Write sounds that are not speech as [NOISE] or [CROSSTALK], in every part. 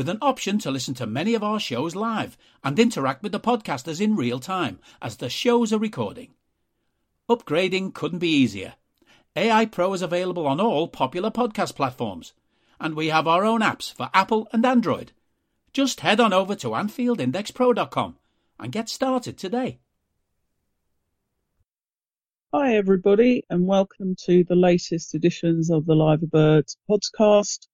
with an option to listen to many of our shows live and interact with the podcasters in real time as the shows are recording. Upgrading couldn't be easier. AI Pro is available on all popular podcast platforms, and we have our own apps for Apple and Android. Just head on over to AnfieldIndexPro.com and get started today. Hi, everybody, and welcome to the latest editions of the Liverbirds podcast.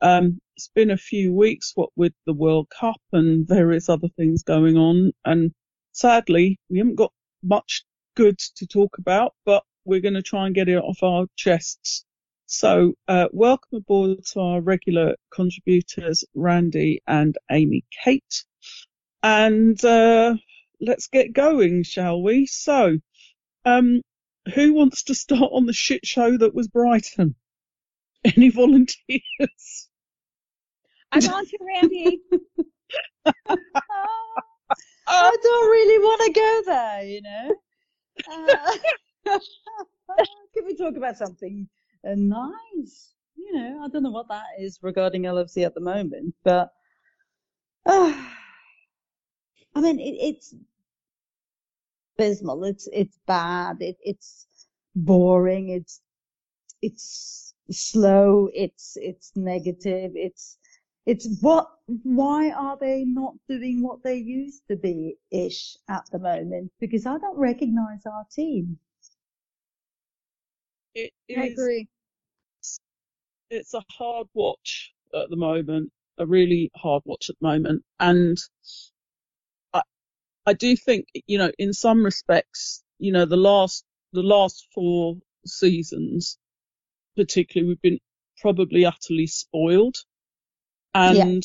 Um, it's been a few weeks, what with the World Cup and various other things going on, and sadly, we haven't got much good to talk about, but we're going to try and get it off our chests. So, uh, welcome aboard to our regular contributors, Randy and Amy Kate. And, uh, let's get going, shall we? So, um, who wants to [LAUGHS] start on the shit show that was Brighton? [LAUGHS] Any volunteers? I'm on to Randy. [LAUGHS] I don't really want to go there, you know. Uh, [LAUGHS] can we talk about something uh, nice? You know, I don't know what that is regarding LFC at the moment, but uh, [SIGHS] I mean, it, it's abysmal. It's it's bad. It, it's boring. It's it's slow. It's it's negative. It's it's what why are they not doing what they used to be ish at the moment? Because I don't recognise our team. It I agree. It's a hard watch at the moment, a really hard watch at the moment, and I I do think you know in some respects you know the last the last four seasons, particularly we've been probably utterly spoiled, and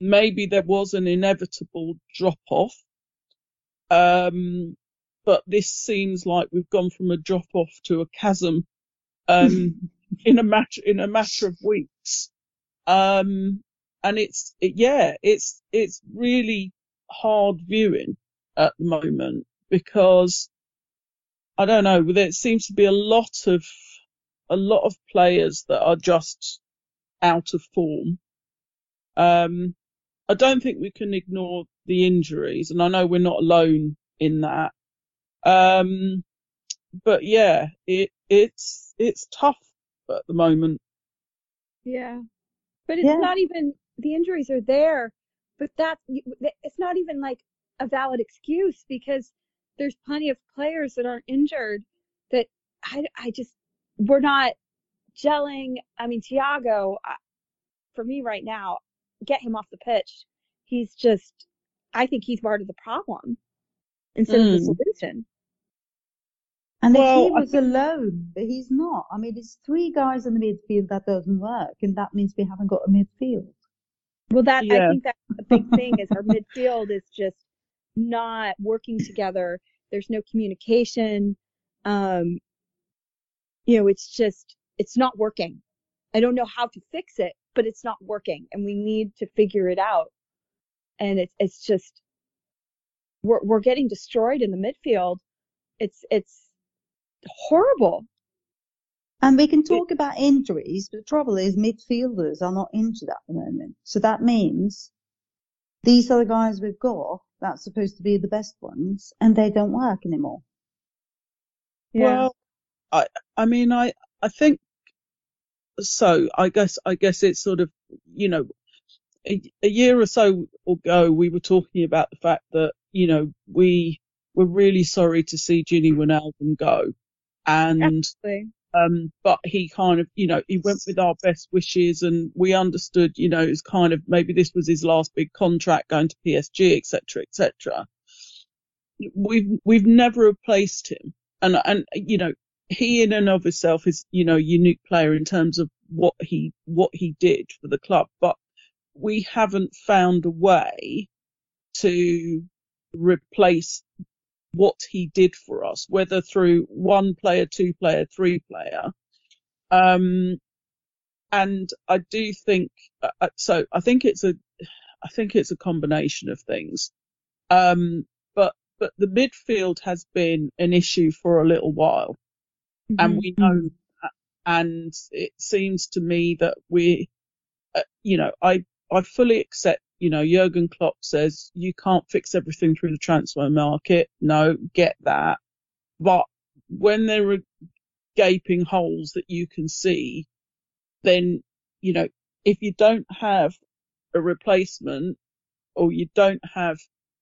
maybe there was an inevitable drop off. Um, but this seems like we've gone from a drop off to a chasm, um, [LAUGHS] in a matter, in a matter of weeks. Um, and it's, it, yeah, it's, it's really hard viewing at the moment because I don't know, there seems to be a lot of, a lot of players that are just out of form. Um, I don't think we can ignore the injuries, and I know we're not alone in that. Um, but yeah, it it's it's tough at the moment. Yeah. But it's Yeah. not even, the injuries are there, but that, it's not even like a valid excuse because there's plenty of players that aren't injured that I, I just, we're not gelling. I mean, Thiago, for me right now, get him off the pitch. He's just, I think he's part of the problem instead of the Mm. solution. And Well, if he I was alone, but he's not. I mean, it's three guys in the midfield that doesn't work, and that means we haven't got a midfield. Well, that I think that's a big thing is our midfield is just not working together. There's no communication. Um, you know, it's just it's not working. I don't know how to fix it, but it's not working, and we need to figure it out. And it's it's just we're we're getting destroyed in the midfield. It's it's horrible. And we can talk about injuries, but the trouble is midfielders are not injured at the moment. So that means these are the guys we've got that's supposed to be the best ones, and they don't work anymore. Well, I I mean I I think so. I guess I guess it's sort of you know a, a year or so ago we were talking about the fact that you know we were really sorry to see Gini Wijnaldum go, and Absolutely. um but he kind of you know he went with our best wishes and we understood you know it's kind of maybe this was his last big contract going to PSG etc etc we've we've never replaced him and and you know he in and of himself is you know unique player in terms of what he what he did for the club but we haven't found a way to replace what he did for us whether through one player two player three player. Um and i do think uh, uh, so i think it's a i think it's a combination of things. Um but but the midfield has been an issue for a little while and we know that. And it seems to me that we, uh, you know, I I fully accept. You know, Jurgen Klopp says you can't fix everything through the transfer market. No, get that. But when there are gaping holes that you can see, then you know if you don't have a replacement or you don't have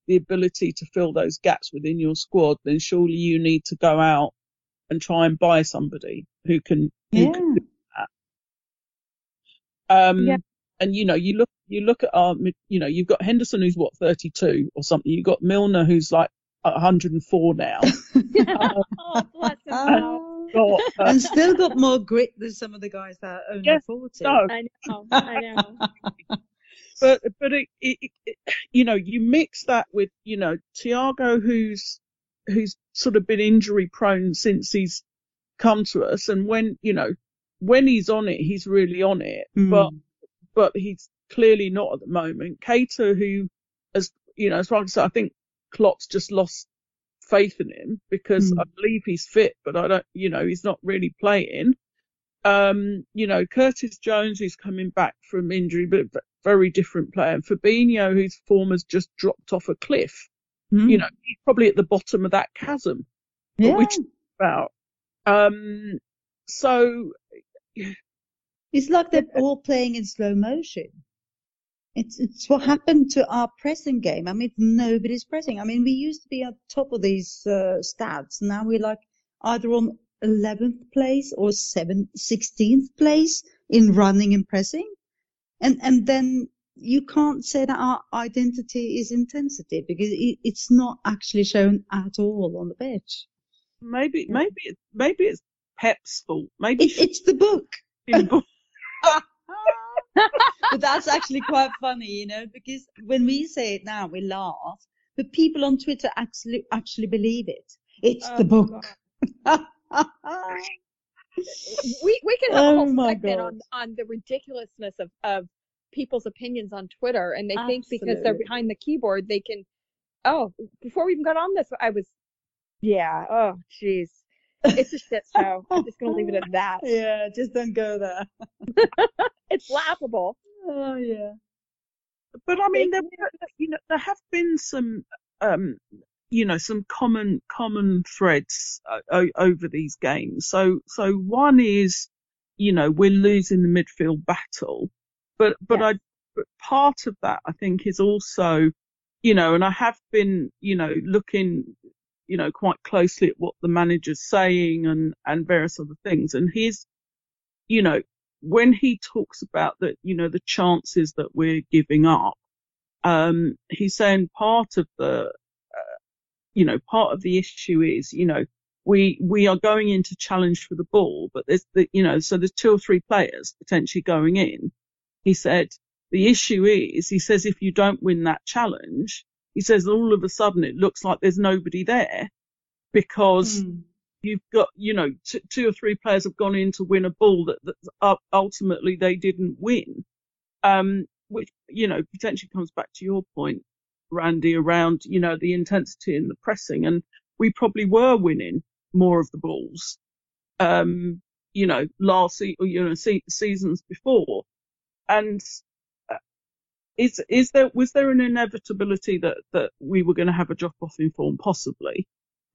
the ability to fill those gaps within your squad, then surely you need to go out and try and buy somebody who can who Yeah. can do that. Um, Yeah. and you know, you look you look at our you know, you've got Henderson who's what 32 or something. You've got Milner who's like 104 now. [LAUGHS] [LAUGHS] oh, bless him. Ah. Got, uh, and still got more grit than some of the guys that are only Yes, 40. no, I know. I know. [LAUGHS] but but it, it, it, you know you mix that with you know Thiago who's who's sort of been injury prone since he's come to us and when you know when he's on it he's really on it Mm. but but he's clearly not at the moment Keita who as you know as far as I think Klopp's just lost faith in him because Mm. I believe he's fit but I don't you know he's not really playing um, you know, Curtis Jones, who's coming back from injury, but v- very different player. And Fabinho, whose form has just dropped off a cliff. Mm. You know, he's probably at the bottom of that chasm that yeah. we talked about. Um, so, It's like they're all playing in slow motion. It's it's what happened to our pressing game. I mean, nobody's pressing. I mean, we used to be at top of these uh, stats. Now we're like either on 11th place or 7th, 16th place in running and pressing. And and then you can't say that our identity is intensity because it, it's not actually shown at all on the pitch. maybe, maybe, it, maybe it's Pep's fault. Maybe It, it's the book. it's [LAUGHS] but that's actually quite funny, you know, because when we say it now, we laugh, but people on Twitter actually actually believe it. It's Oh, the book. [LAUGHS] we we can have oh a Oh whole my segment God. on on the ridiculousness of of people's opinions on Twitter, and they think because they're behind the keyboard they can. Oh, before we even got on this, I was, yeah. Oh, jeez, it's a shit show. I'm just gonna leave it at that. [LAUGHS] yeah, just don't go there. [LAUGHS] It's laughable. Oh yeah. but I mean, there, you know, there have been some, um, you know, some common common threads uh, o- over these games. So, so one is, you know, we're losing the midfield battle, but but I, but part of that I think is also, you know, and I have been, you know, looking, you know, quite closely at what the manager's saying and and various other things, and he's, you know, when he talks about that, you know, the chances that we're giving up, um, he's saying part of the, uh, you know, part of the issue is, you know, we we are going into challenge for the ball, but there's the, you know, so there's two or three players potentially going in. He said the issue is, he says, if you don't win that challenge, he says all of a sudden it looks like there's nobody there because mm. you've got, you know, t- two or three players have gone in to win a ball that, that ultimately they didn't win. Um, which, you know, potentially comes back to your point, Randy, around, you know, the intensity and the pressing. And we probably were winning more of the balls, um, you know, last, se- you know, se- seasons before. And is is there was there an inevitability that that we were going to have a drop off in form? Possibly.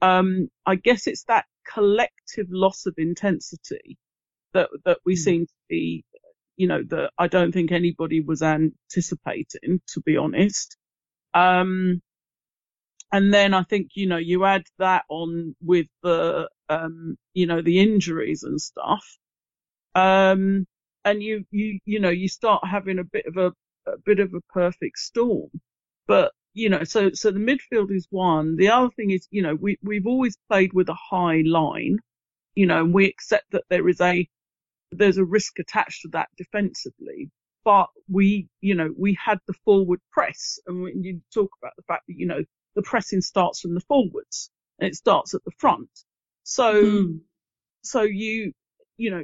Um i guess it's that collective loss of intensity that that we mm. seem to be you know that i don't think anybody was anticipating to be honest. Um and then i think you know you add that on with the um you know the injuries and stuff. Um and you you you know you start having a bit of a a bit of a perfect storm. But you know, so so the midfield is one. The other thing is, you know, we we've always played with a high line, you know, and we accept that there is a there's a risk attached to that defensively. But we, you know, we had the forward press, and when you talk about the fact that you know the pressing starts from the forwards and it starts at the front. So, mm. so you, you know,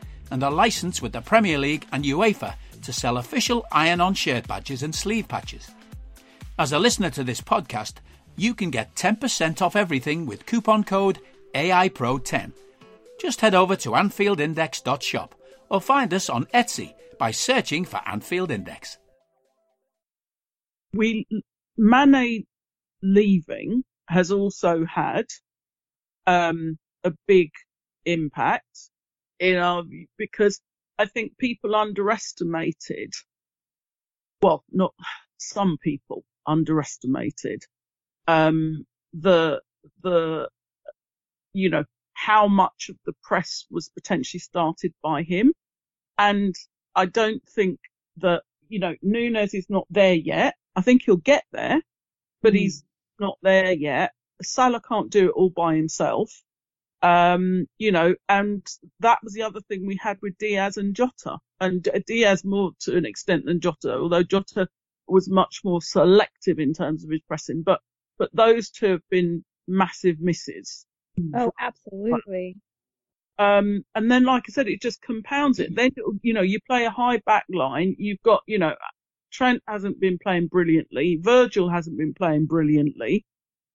and are licensed with the Premier League and UEFA to sell official iron on shirt badges and sleeve patches. As a listener to this podcast, you can get 10% off everything with coupon code AIPRO10. Just head over to AnfieldIndex.shop or find us on Etsy by searching for Anfield Index. We Mane leaving has also had um, a big impact in our view because I think people underestimated, well, not some people underestimated, um, the, the, you know, how much of the press was potentially started by him. And I don't think that, you know, Nunez is not there yet. I think he'll get there, but mm. he's not there yet. Salah can't do it all by himself. Um, you know, and that was the other thing we had with Diaz and Jota, and Diaz more to an extent than Jota, although Jota was much more selective in terms of his pressing. But but those two have been massive misses. Oh, absolutely. Um, and then, like I said, it just compounds it. Then, you know, you play a high back line. You've got, you know, Trent hasn't been playing brilliantly. Virgil hasn't been playing brilliantly.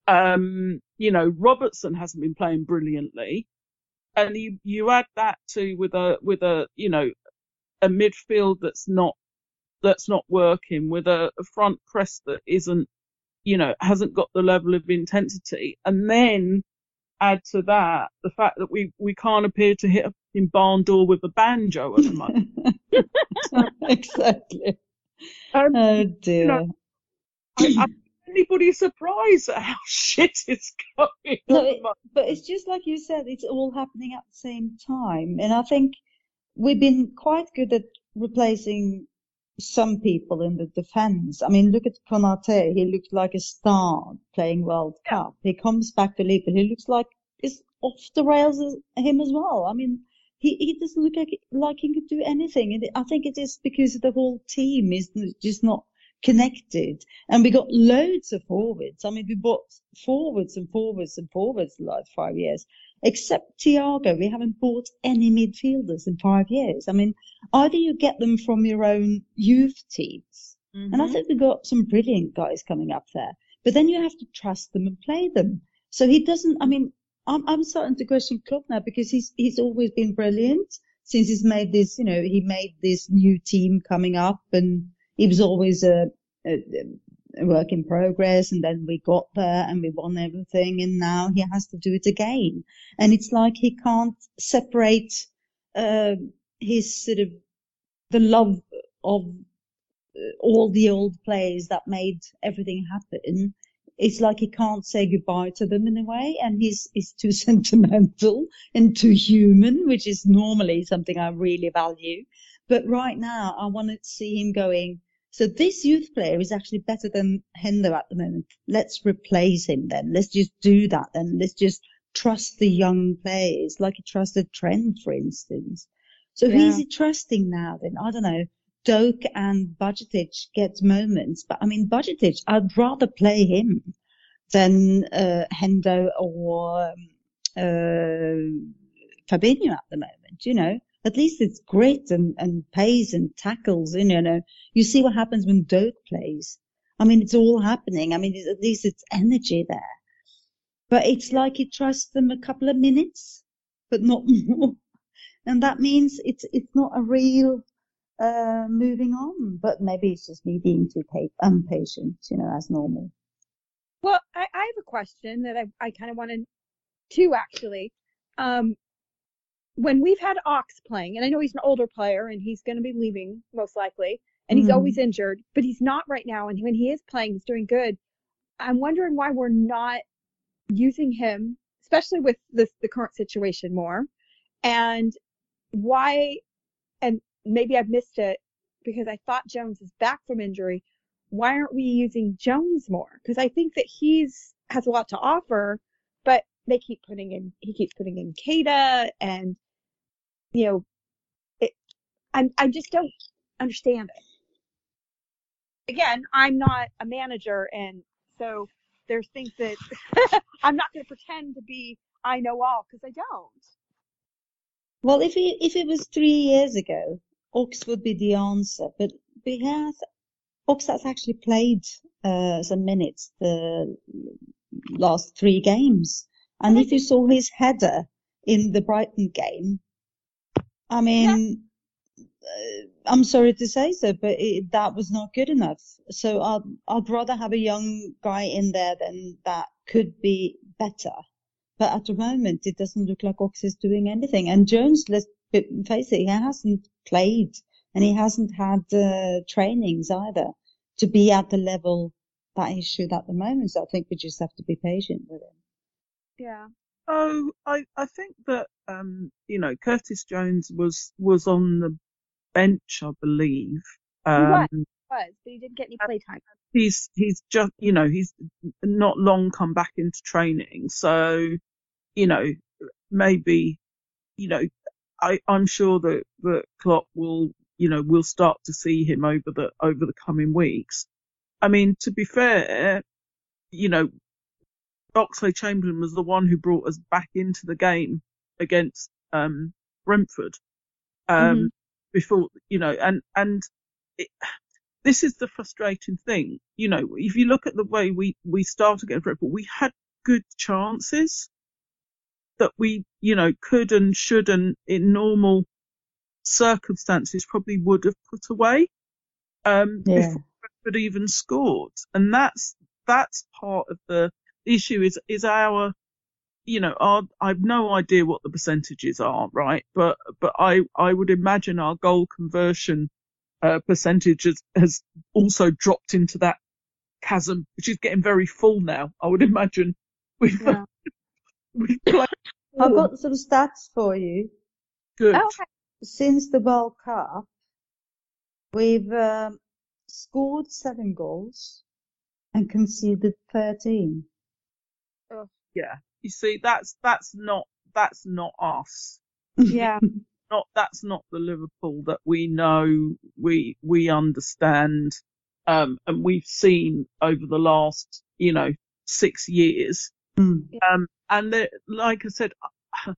Um, you know, Robertson hasn't been playing brilliantly. And you, you add that to with a, with a, you know, a midfield that's not, that's not working with a, a front press that isn't, you know, hasn't got the level of intensity. And then add to that the fact that we, we can't appear to hit a in barn door with a banjo at the moment. [LAUGHS] exactly. Um, oh dear. You know, I, I, anybody surprised at how [LAUGHS] shit it's going? No, it, but it's just like you said, it's all happening at the same time. And I think we've been quite good at replacing some people in the defense. I mean, look at Konate. He looked like a star playing World yeah. Cup. He comes back to Liverpool. He looks like he's off the rails as him as well. I mean, he, he doesn't look like, like he could do anything. And I think it is because the whole team is just not connected. And we got loads of forwards. I mean, we bought forwards and forwards and forwards the last five years. Except Thiago, we haven't bought any midfielders in five years. I mean, either you get them from your own youth teams, mm-hmm. and I mm-hmm. think we've got some brilliant guys coming up there, but then you have to trust them and play them. So he doesn't, I mean, I'm, I'm starting to question Klopp now because he's, he's always been brilliant. since he's made this, you know, he made this new team coming up and he was always a, a, a work in progress and then we got there and we won everything and now he has to do it again. And it's like he can't separate, uh, his sort of, the love of uh, all the old players that made everything happen it's like he can't say goodbye to them in a way and he's he's too [LAUGHS] sentimental and too human which is normally something i really value but right now i want to see him going so this youth player is actually better than hendo at the moment. Let's replace him then. Let's just do that and let's just trust the young players like he trusted trent for instance. So Yeah. who's he trusting now then? I don't know. Doak and Bajcetic get moments, but I mean Bajcetic, I'd rather play him than uh, Hendo or um, uh, Fabinho at the moment. You know, at least it's grit and, and pace and tackles. You know, you see what happens when Doak plays. I mean, it's all happening. I mean, at least it's energy there. But it's like he trusts them a couple of minutes, but not [LAUGHS] more. And that means it's it's not a real uh, moving on. But maybe it's just me being too pa- impatient, you know, as normal. Well, I, I have a question that I, I kind of wanted to actually. Um, when we've had Ox playing, and I know he's an older player and he's going to be leaving most likely, and he's Mhm. always injured, but he's not right now. And when he is playing, he's doing good. I'm wondering why we're not using him, especially with this, the current situation more, and why, and maybe I've missed it because I thought Jones is back from injury. Why aren't we using Jones more? Because I think that he's has a lot to offer, but they keep putting in he keeps putting in Keita and you know it I I just don't understand it. Again, I'm not a manager and so there's things that [LAUGHS] I'm not going to pretend to be I know all because I don't. Well, if it, if it was three years ago, Ox would be the answer. But we have, Ox has actually played uh, some minutes the last three games. And if you saw his header in the Brighton game, I mean, uh, I'm sorry to say so, but it, that was not good enough. So I'd, I'd rather have a young guy in there than that could be better. But at the moment, it doesn't look like Ox is doing anything. And Jones, let's face it, he hasn't played and he hasn't had uh, trainings either to be at the level that he should at the moment. So I think we just have to be patient with him. Yeah. Oh, I, I think that um, you know, Curtis Jones was was on the bench, I believe. Um, was. Was, but he didn't get any playtime. he's he's just you know he's not long come back into training, so you know maybe you know I I'm sure that that Klopp will you know we'll start to see him over the over the coming weeks. I mean to be fair, you know Oxlade-Chamberlain was the one who brought us back into the game against um Brentford um Mhm. before you know and and it, this is the frustrating thing. You know, if you look at the way we, we started against Brentford, we had good chances that we, you know, could and should and in normal circumstances probably would have put away, um, Yeah. before Brentford even scored. And that's, that's part of the issue is, is our, you know, our, I've no idea what the percentages are, right? But, but I, I would imagine our goal conversion uh, percentage has, has also dropped into that chasm, which is getting very full now. I would [LAUGHS] imagine we've Yeah. [LAUGHS] we've played I've got some stats for you. good. Oh, okay. Since the World Cup, we've um, scored seven goals and conceded 13. Yeah, you see, that's that's not that's not us. Yeah. [LAUGHS] Not that's not the Liverpool that we know, we we understand, um, and we've seen over the last you know six years. Mm. Um, and the, like I said, [SIGHS]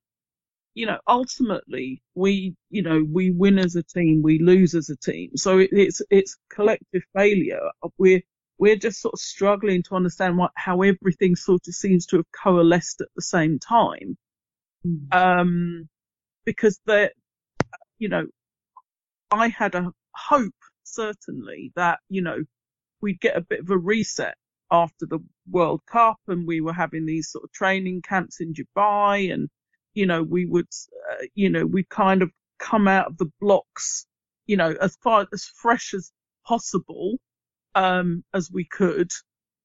you know, ultimately we, you know, we win as a team, we lose as a team. So it, it's, it's collective failure. We're, we're just sort of struggling to understand what, how everything sort of seems to have coalesced at the same time. Mm. Um, because the, you know, I had a hope certainly that, you know, we'd get a bit of a reset after the World Cup and we were having these sort of training camps in Dubai and, you know, we would, uh, you know, we kind of come out of the blocks, you know, as far as fresh as possible, um, as we could,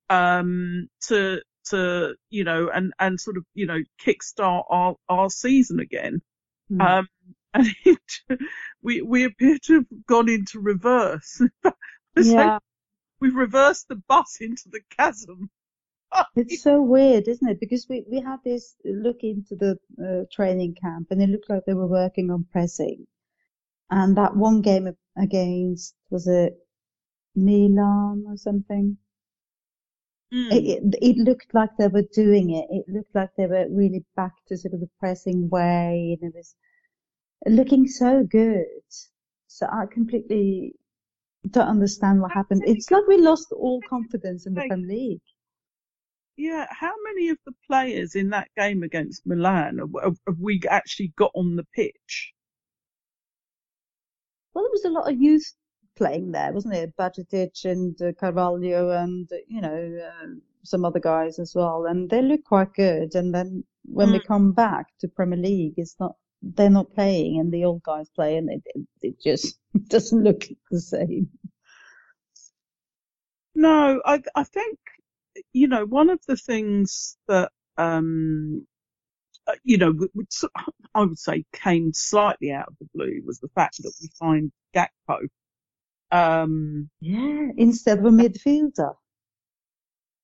um, to, to, you know, and, and sort of, you know, kickstart our, our season again. Mm. Um, [LAUGHS] and it, we, we appear to have gone into reverse. [LAUGHS] yeah. we've reversed the bus into the chasm. [LAUGHS] it's so weird, isn't it? Because we, we had this look into the uh, training camp and it looked like they were working on pressing. And that one game against, was it Milan or something? Mm. It, it, it, looked like they were doing it. It looked like they were really back to sort of the pressing way and it was looking so good. So I completely don't understand what happened. It's like we lost all confidence in the Premier League. Yeah, how many of the players in that game against Milan have, have we actually got on the pitch? Well, there was a lot of youth playing there, wasn't it? Bajcetic and uh, Carvalho and, you know, uh, some other guys as well. And they look quite good. And then when mm. we come back to Premier League, it's not, they're not playing and the old guys play and it, it just [LAUGHS] doesn't look the same. No, I, I think, you know, one of the things that, um, uh, you know, which I would say came slightly out of the blue was the fact that we signed Gakpo. Um, yeah, instead of a midfielder.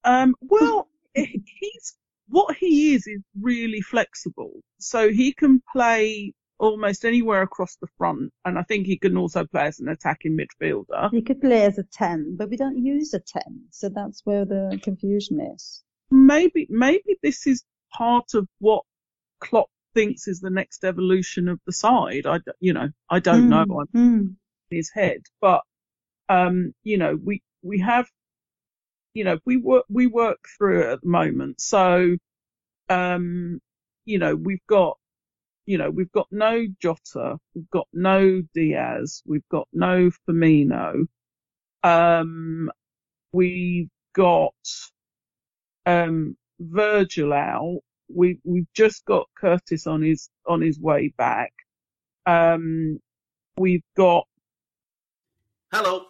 Um, [LAUGHS] well, he's what he is is really flexible. So he can play almost anywhere across the front, and I think he can also play as an attacking midfielder. He could play as a ten, but we don't use a ten, so that's where the confusion is. Maybe, maybe this is part of what Klopp thinks is the next evolution of the side. I, you know, I don't mm, know. I'm mm. in his head, but um, you know, we we have you know, we work, we work through it at the moment. So, um, you know, we've got, you know, we've got no Jota, we've got no Diaz, we've got no Firmino. Um, we've got, um, Virgil out. We, we've just got Curtis on his, on his way back. Um, we've got. Hello.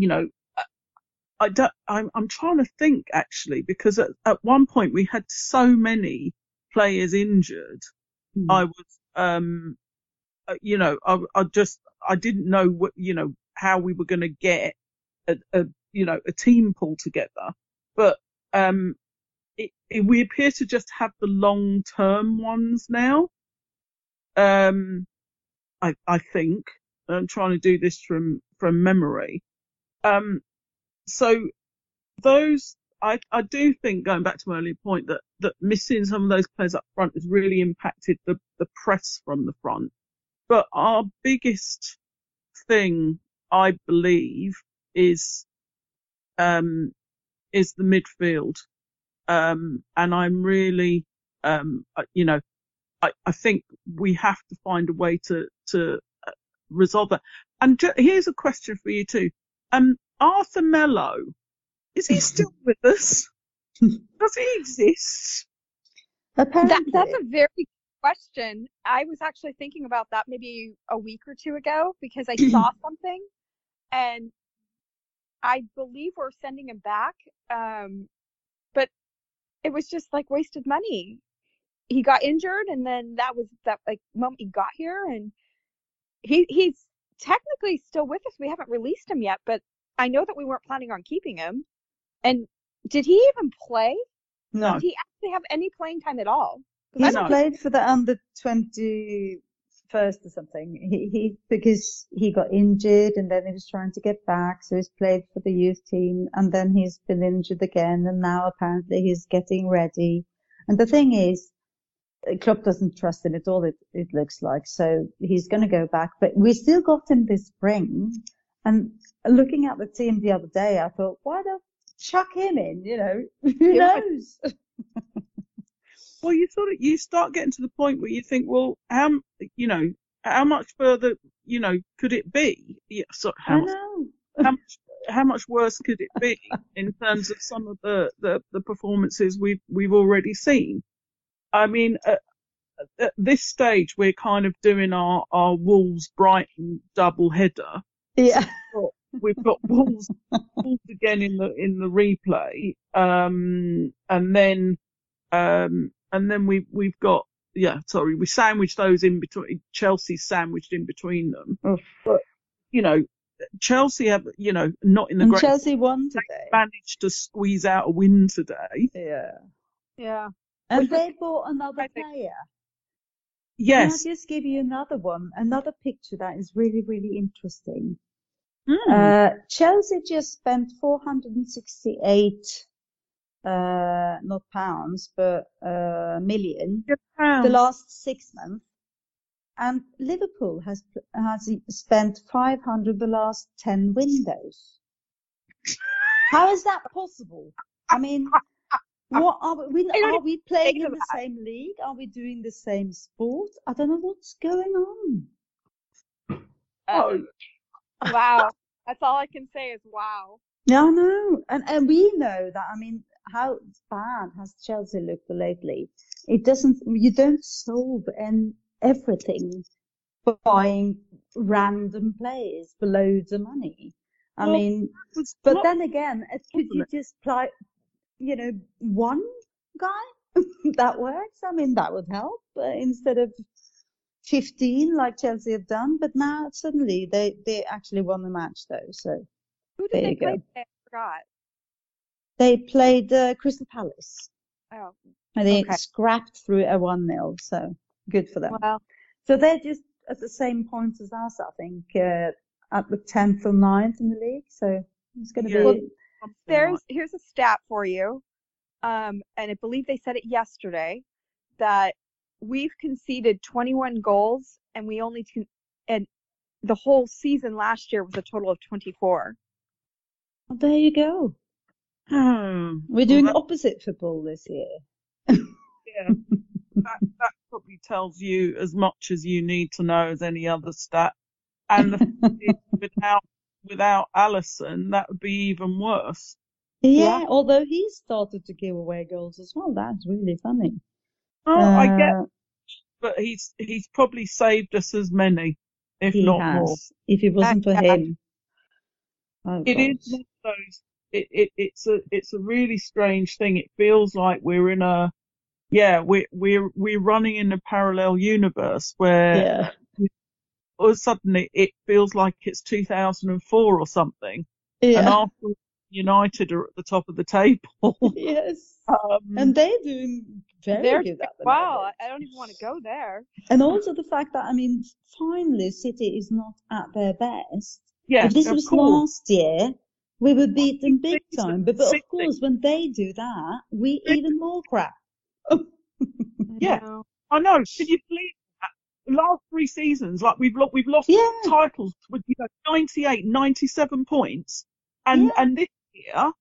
you know, I don't, I'm, I'm trying to think actually, because at, at one point we had so many players injured. Mm. I was, um, uh, you know, I, I just, I didn't know what, you know, how we were going to get a, a, you know, a team pull together. But, um, it, it, we appear to just have the long term ones now. Um, I, I think I'm trying to do this from, from memory. Um, so those, I, I do think going back to my earlier point that, that missing some of those players up front has really impacted the, the press from the front. But our biggest thing, I believe, is, um, is the midfield. Um, and I'm really, um, you know, I, I think we have to find a way to, to uh, resolve that. And ju- here's a question for you too. Um, Arthur Mello, is he still [LAUGHS] with us? Does he exist? Apparently. That, that's a very question. I was actually thinking about that maybe a week or two ago because I saw [CLEARS THROAT] something and I believe we're sending him back. Um, but it was just like wasted money. He got injured and then that was that like moment he got here and he he's technically still with us. We haven't released him yet, but I know that we weren't planning on keeping him. And did he even play? No. Did he actually have any playing time at all? I He's played for the under 21st or something. He, he, because he got injured and then he was trying to get back. So he's played for the youth team and then he's been injured again. And now apparently he's getting ready. And the thing is, Uh, Klopp doesn't trust him at all. It, it looks like. So he's going to go back, but we still got him this spring. And looking at the team the other day, I thought, why don't chuck him in? You know, [LAUGHS] who knows? [LAUGHS] Well, you sort of you start getting to the point where you think, well, how you know how much further you know could it be? Yeah, so how I much, know. how [LAUGHS] much how much worse could it be in terms of some of the the, the performances we've we've already seen? I mean, at, at this stage, we're kind of doing our our Wolves Brighton double header. Yeah. We've got Wolves, Wolves again in the in the replay, um, and then um, and then we we've got yeah, sorry, we sandwiched those in between. Chelsea sandwiched in between them, but you know, Chelsea have you know not in the And great Chelsea won today. managed to squeeze out a win today. Yeah. Yeah. And they bought another player. Yes. Can I just give you another one? Another picture that is really, really interesting. Hmm. Uh, Chelsea just spent 468, uh, not pounds, but, uh, million the last six months. And Liverpool has, has spent 500 the last 10 windows. How is that possible? I mean, what are we, we- are we playing in the same league? Are we doing the same sport? I don't know what's going on. Uh, wow. That's all I can say is wow. Yeah, I know. And, and we know that, I mean, how bad has Chelsea looked lately? It doesn't, you don't solve and everything by buying random players for loads of money. I Well, mean, but then again, uh, could you just play, you know, one guy [LAUGHS] that works? I mean, that would help uh, instead of 15 like Chelsea have done. But now suddenly they, they actually won the match though. So Who did there they you play go. I forgot. They played uh, Crystal Palace. Oh. And they Okay. scrapped through a 1 0, so good for them. Well, So they're just at the same points as us, I think, uh, at the 10th or 9th in the league. So it's going to Yeah. be. There's here's a stat for you. Um, and I believe they said it yesterday that we've conceded 21 goals and we only con- and the whole season last year was a total of 24. Well, there you go. Hmm. We're doing opposite football this year. Yeah. that, that probably tells you as much as you need to know as any other stat. And the [LAUGHS] without without Alisson, that would be even worse. Yeah, although he started to give away goals as well. That's really funny. Oh, I get, Uh, but he's he's probably saved us as many, if not has. more. If it wasn't for him. Oh, It God. is one of those. It, it it's a it's a really strange thing. It feels like we're in a yeah we're we're we're running in a parallel universe where Yeah. All of a sudden it, feels like it's 2004 or something, and Yeah. Arsenal United are at the top of the table. [LAUGHS] yes. [LAUGHS] Um, And they're doing very They're- good at the wow, moment. I don't even want to go there. And also the fact that, I mean, finally City is not at their best. Yes, if this was course. last year, we would beat them big time. But, but of course, when they do that, we even more crap. [LAUGHS] yeah, I know. Can you? The last three seasons, like we've lo- we've lost Yeah. titles with you know 98, 97 points, and and this year,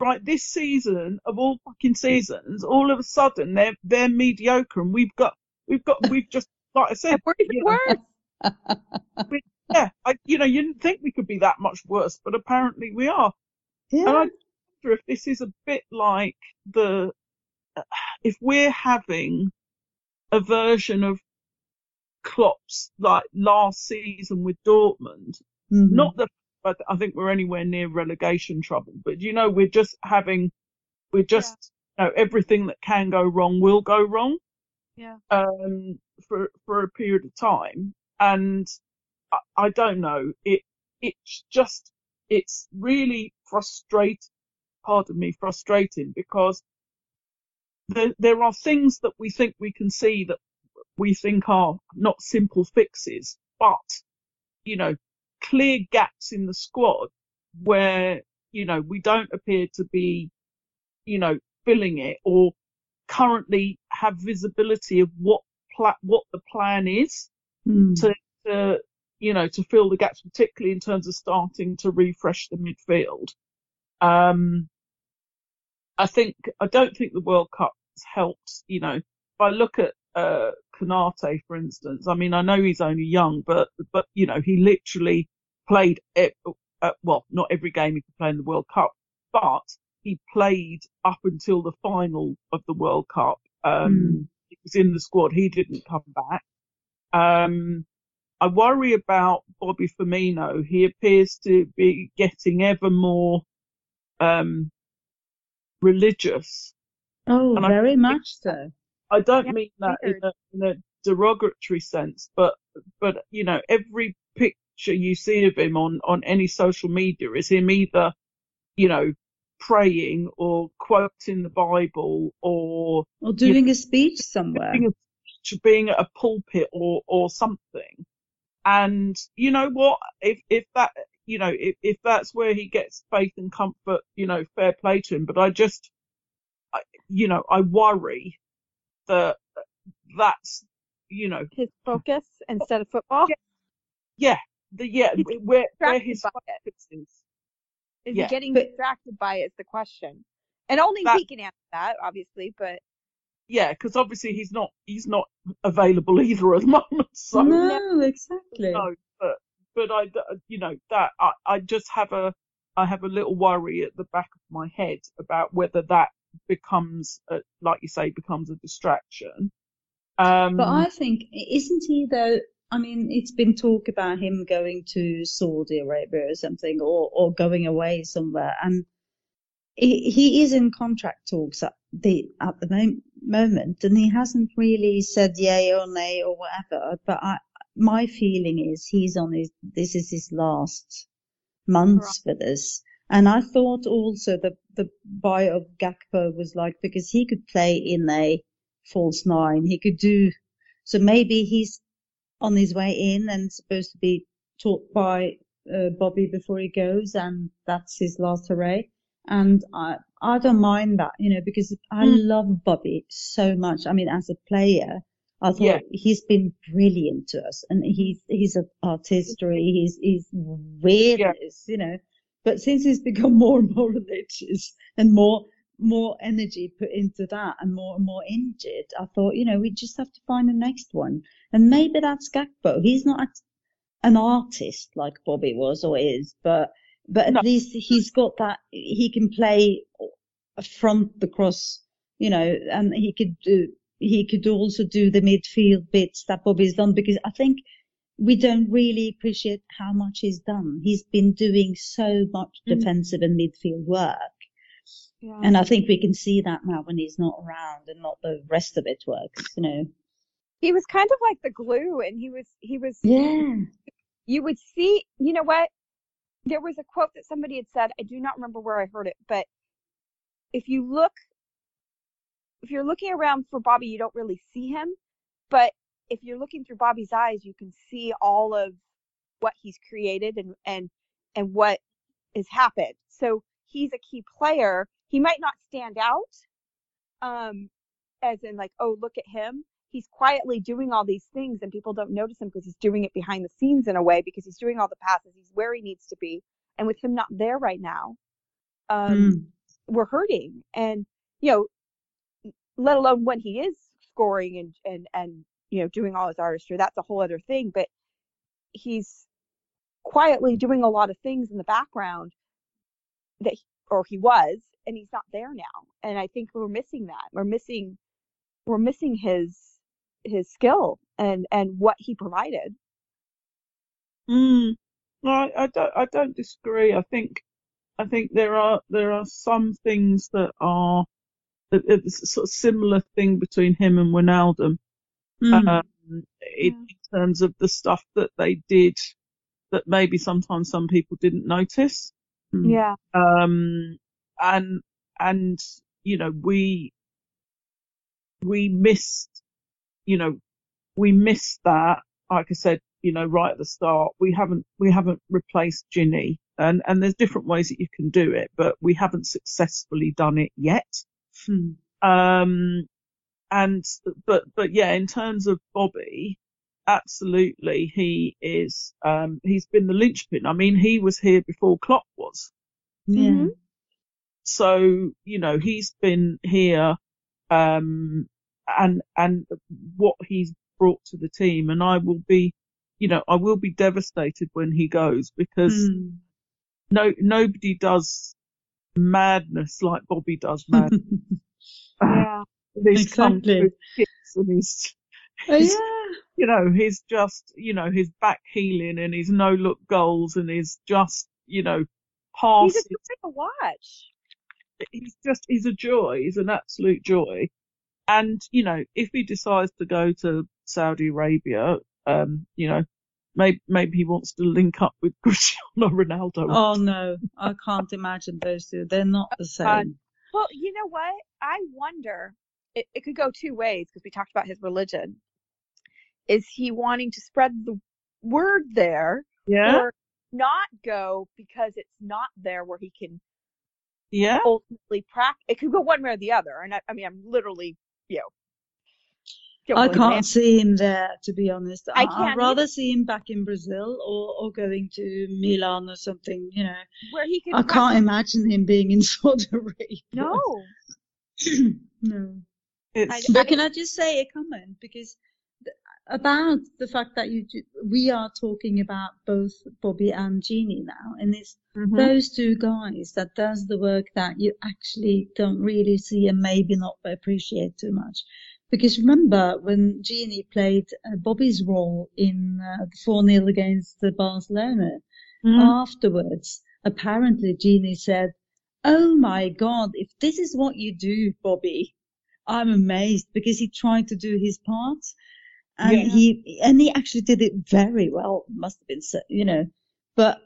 right, this season of all fucking seasons, all of a sudden they're they're mediocre, and we've got we've got we've just like I said, [LAUGHS] you know, we- yeah, I, you know, you didn't think we could be that much worse, but apparently we are. And I wonder if this is a bit like the, [SIGHS] if we're having a version of Klopp's like last season with Dortmund. Mhm. Not that I I think we're anywhere near relegation trouble, but you know, we're just having, we're just, you know, everything that can go wrong will go wrong. Yeah. Um, for for a period of time, and I, I don't know. It it's just it's really frustrating. Pardon me, frustrating because there there are things that we think we can see that we think are not simple fixes, but you know, clear gaps in the squad where you know we don't appear to be, you know, filling it or currently have visibility of what pla- what the plan is Mm. to, to you know to fill the gaps, particularly in terms of starting to refresh the midfield. Um, I think I don't think the World Cup has helped. You know, if I look at uh, Konaté, for instance, I mean I know he's only young, but but you know he literally played e- uh, well not every game he could play in the World Cup, but he played up until the final of the World Cup. Um, He was in the squad. He didn't come back. Um, I worry about Bobby Firmino. He appears to be getting ever more um, religious. Oh, And very much so. I don't Yeah, mean that in a, in a derogatory sense, but but you know every picture you see of him on on any social media is him either you know praying or quoting the Bible or Or doing a speech somewhere. being, a, being at a pulpit or or something. And you know what? If if that you know if if that's where he gets faith and comfort, you know, fair play to him. But I just, I, you know, I worry that that's you know His focus instead of football. yeah the yeah where where his focus is. Is Yeah. he getting But- distracted by it is the question. And only That- he can answer that, obviously, but Yeah, because obviously he's not he's not available [LAUGHS] either at the moment. So no, exactly. No, but but I, you know, that I, I just have a I have a little worry at the back of my head about whether that becomes, a, like you say, becomes a distraction. Um, But I think, isn't he though? I mean, it's been talk about him going to Saudi Arabia or something, or or going away somewhere, and he, he is in contract talks at the at the mo- moment, and he hasn't really said yay or nay or whatever. But I, my feeling is he's on his this is his last months with us. And I thought also that the buy of Gakpo was like because he could play in a false nine, he could do so maybe he's on his way in and supposed to be taught by uh, Bobby before he goes, and that's his last hurrah. And I I don't mind that, you know, because I Mm. love Bobby so much. I mean, as a player, I thought Yeah. he's been brilliant to us, and he's he's an artistry, he's he's weirdness, you know. But since he's become [LAUGHS] more and more religious and more more energy put into that and more and more injured, I thought, you know, we just have to find the next one. And maybe that's Gakpo. He's not an artist like Bobby was or is, but but at No. least he's got that. He can play a front, the cross, you know, and he could do. He could also do the midfield bits that Bobby's done because I think we don't really appreciate how much he's done. He's been doing so much Mm. defensive and midfield work. yeah. And I think we can see that now when he's not around and not the rest of it works, you know. he was kind of like the glue and he was he was Yeah. you would see you know what there was a quote that somebody had said i do not remember where i heard it but if you look if you're looking around for bobby you don't really see him but if you're looking through bobby's eyes you can see all of what he's created and and and what has happened. So he's a key player. He might not stand out um as in like oh look at him. He's quietly doing all these things and people don't notice him because he's doing it behind the scenes in a way because he's doing all the passes. He's where he needs to be. And with him not there right now um Mm. we're hurting. And you know let alone when he is scoring and and and you know doing all his artistry that's a whole other thing but he's quietly doing a lot of things in the background that he- or he was and he's not there now and i think we're missing that we're missing we're missing his his skill and and what he provided. Mm. No, I, I don't. I don't disagree. I think, I think there are there are some things that are it's a sort of similar thing between him and Wijnaldum. Mm. Um, in, in terms of the stuff that they did that maybe sometimes some people didn't notice. Mm. Yeah. Um, and, and, you know, we, we missed, you know, we missed that. Like I said, you know, right at the start, we haven't, we haven't replaced Gini and, and there's different ways that you can do it, but we haven't successfully done it yet. Hmm. Um, and, but, but yeah, in terms of Bobby, absolutely, he is, um, he's been the linchpin. I mean, he was here before Klopp was. Yeah. Mhm. So, you know, he's been here, um, and, and what he's brought to the team. And I will be, you know, I will be devastated when he goes because Hmm. no, nobody does madness like Bobby does madness. [LAUGHS] Yeah. Exactly. and his, Oh, his- yeah. you know, he's just, you know, his back healing and his no look goals and his just, you know, He's passes. a to watch. He's just, he's a joy. He's an absolute joy. And, you know, if he decides to go to Saudi Arabia, um, you know, maybe, maybe he wants to link up with [LAUGHS] Cristiano Ronaldo. Oh no, I can't imagine those two. They're not the same. Well, you know what? I wonder. It, it could go two ways because we talked about his religion. Is he wanting to spread the word there, yeah. or not go because it's not there where he can yeah. ultimately practice? It could go one way or the other. And I, I mean, I'm literally, you know. I can't see him there, to be honest. I I'd rather see him back in Brazil or, or going to Milan or something, you know. Where he can. I can't imagine him being in [LAUGHS] Saudi Arabia. No. [CLEARS THROAT] no. It's, But can I just say a comment because th- about the fact that you ju- we are talking about both Bobby and Gini now, and it's Mhm. those two guys that does the work that you actually don't really see and maybe not appreciate too much. Because remember when Gini played uh, Bobby's role in uh, the 4-0 against the Barcelona, Mhm. afterwards, apparently Gini said, Oh my God, if this is what you do, Bobby, I'm amazed because he tried to do his part and Yeah. he, and he actually did it very well, must have been, so- you know, but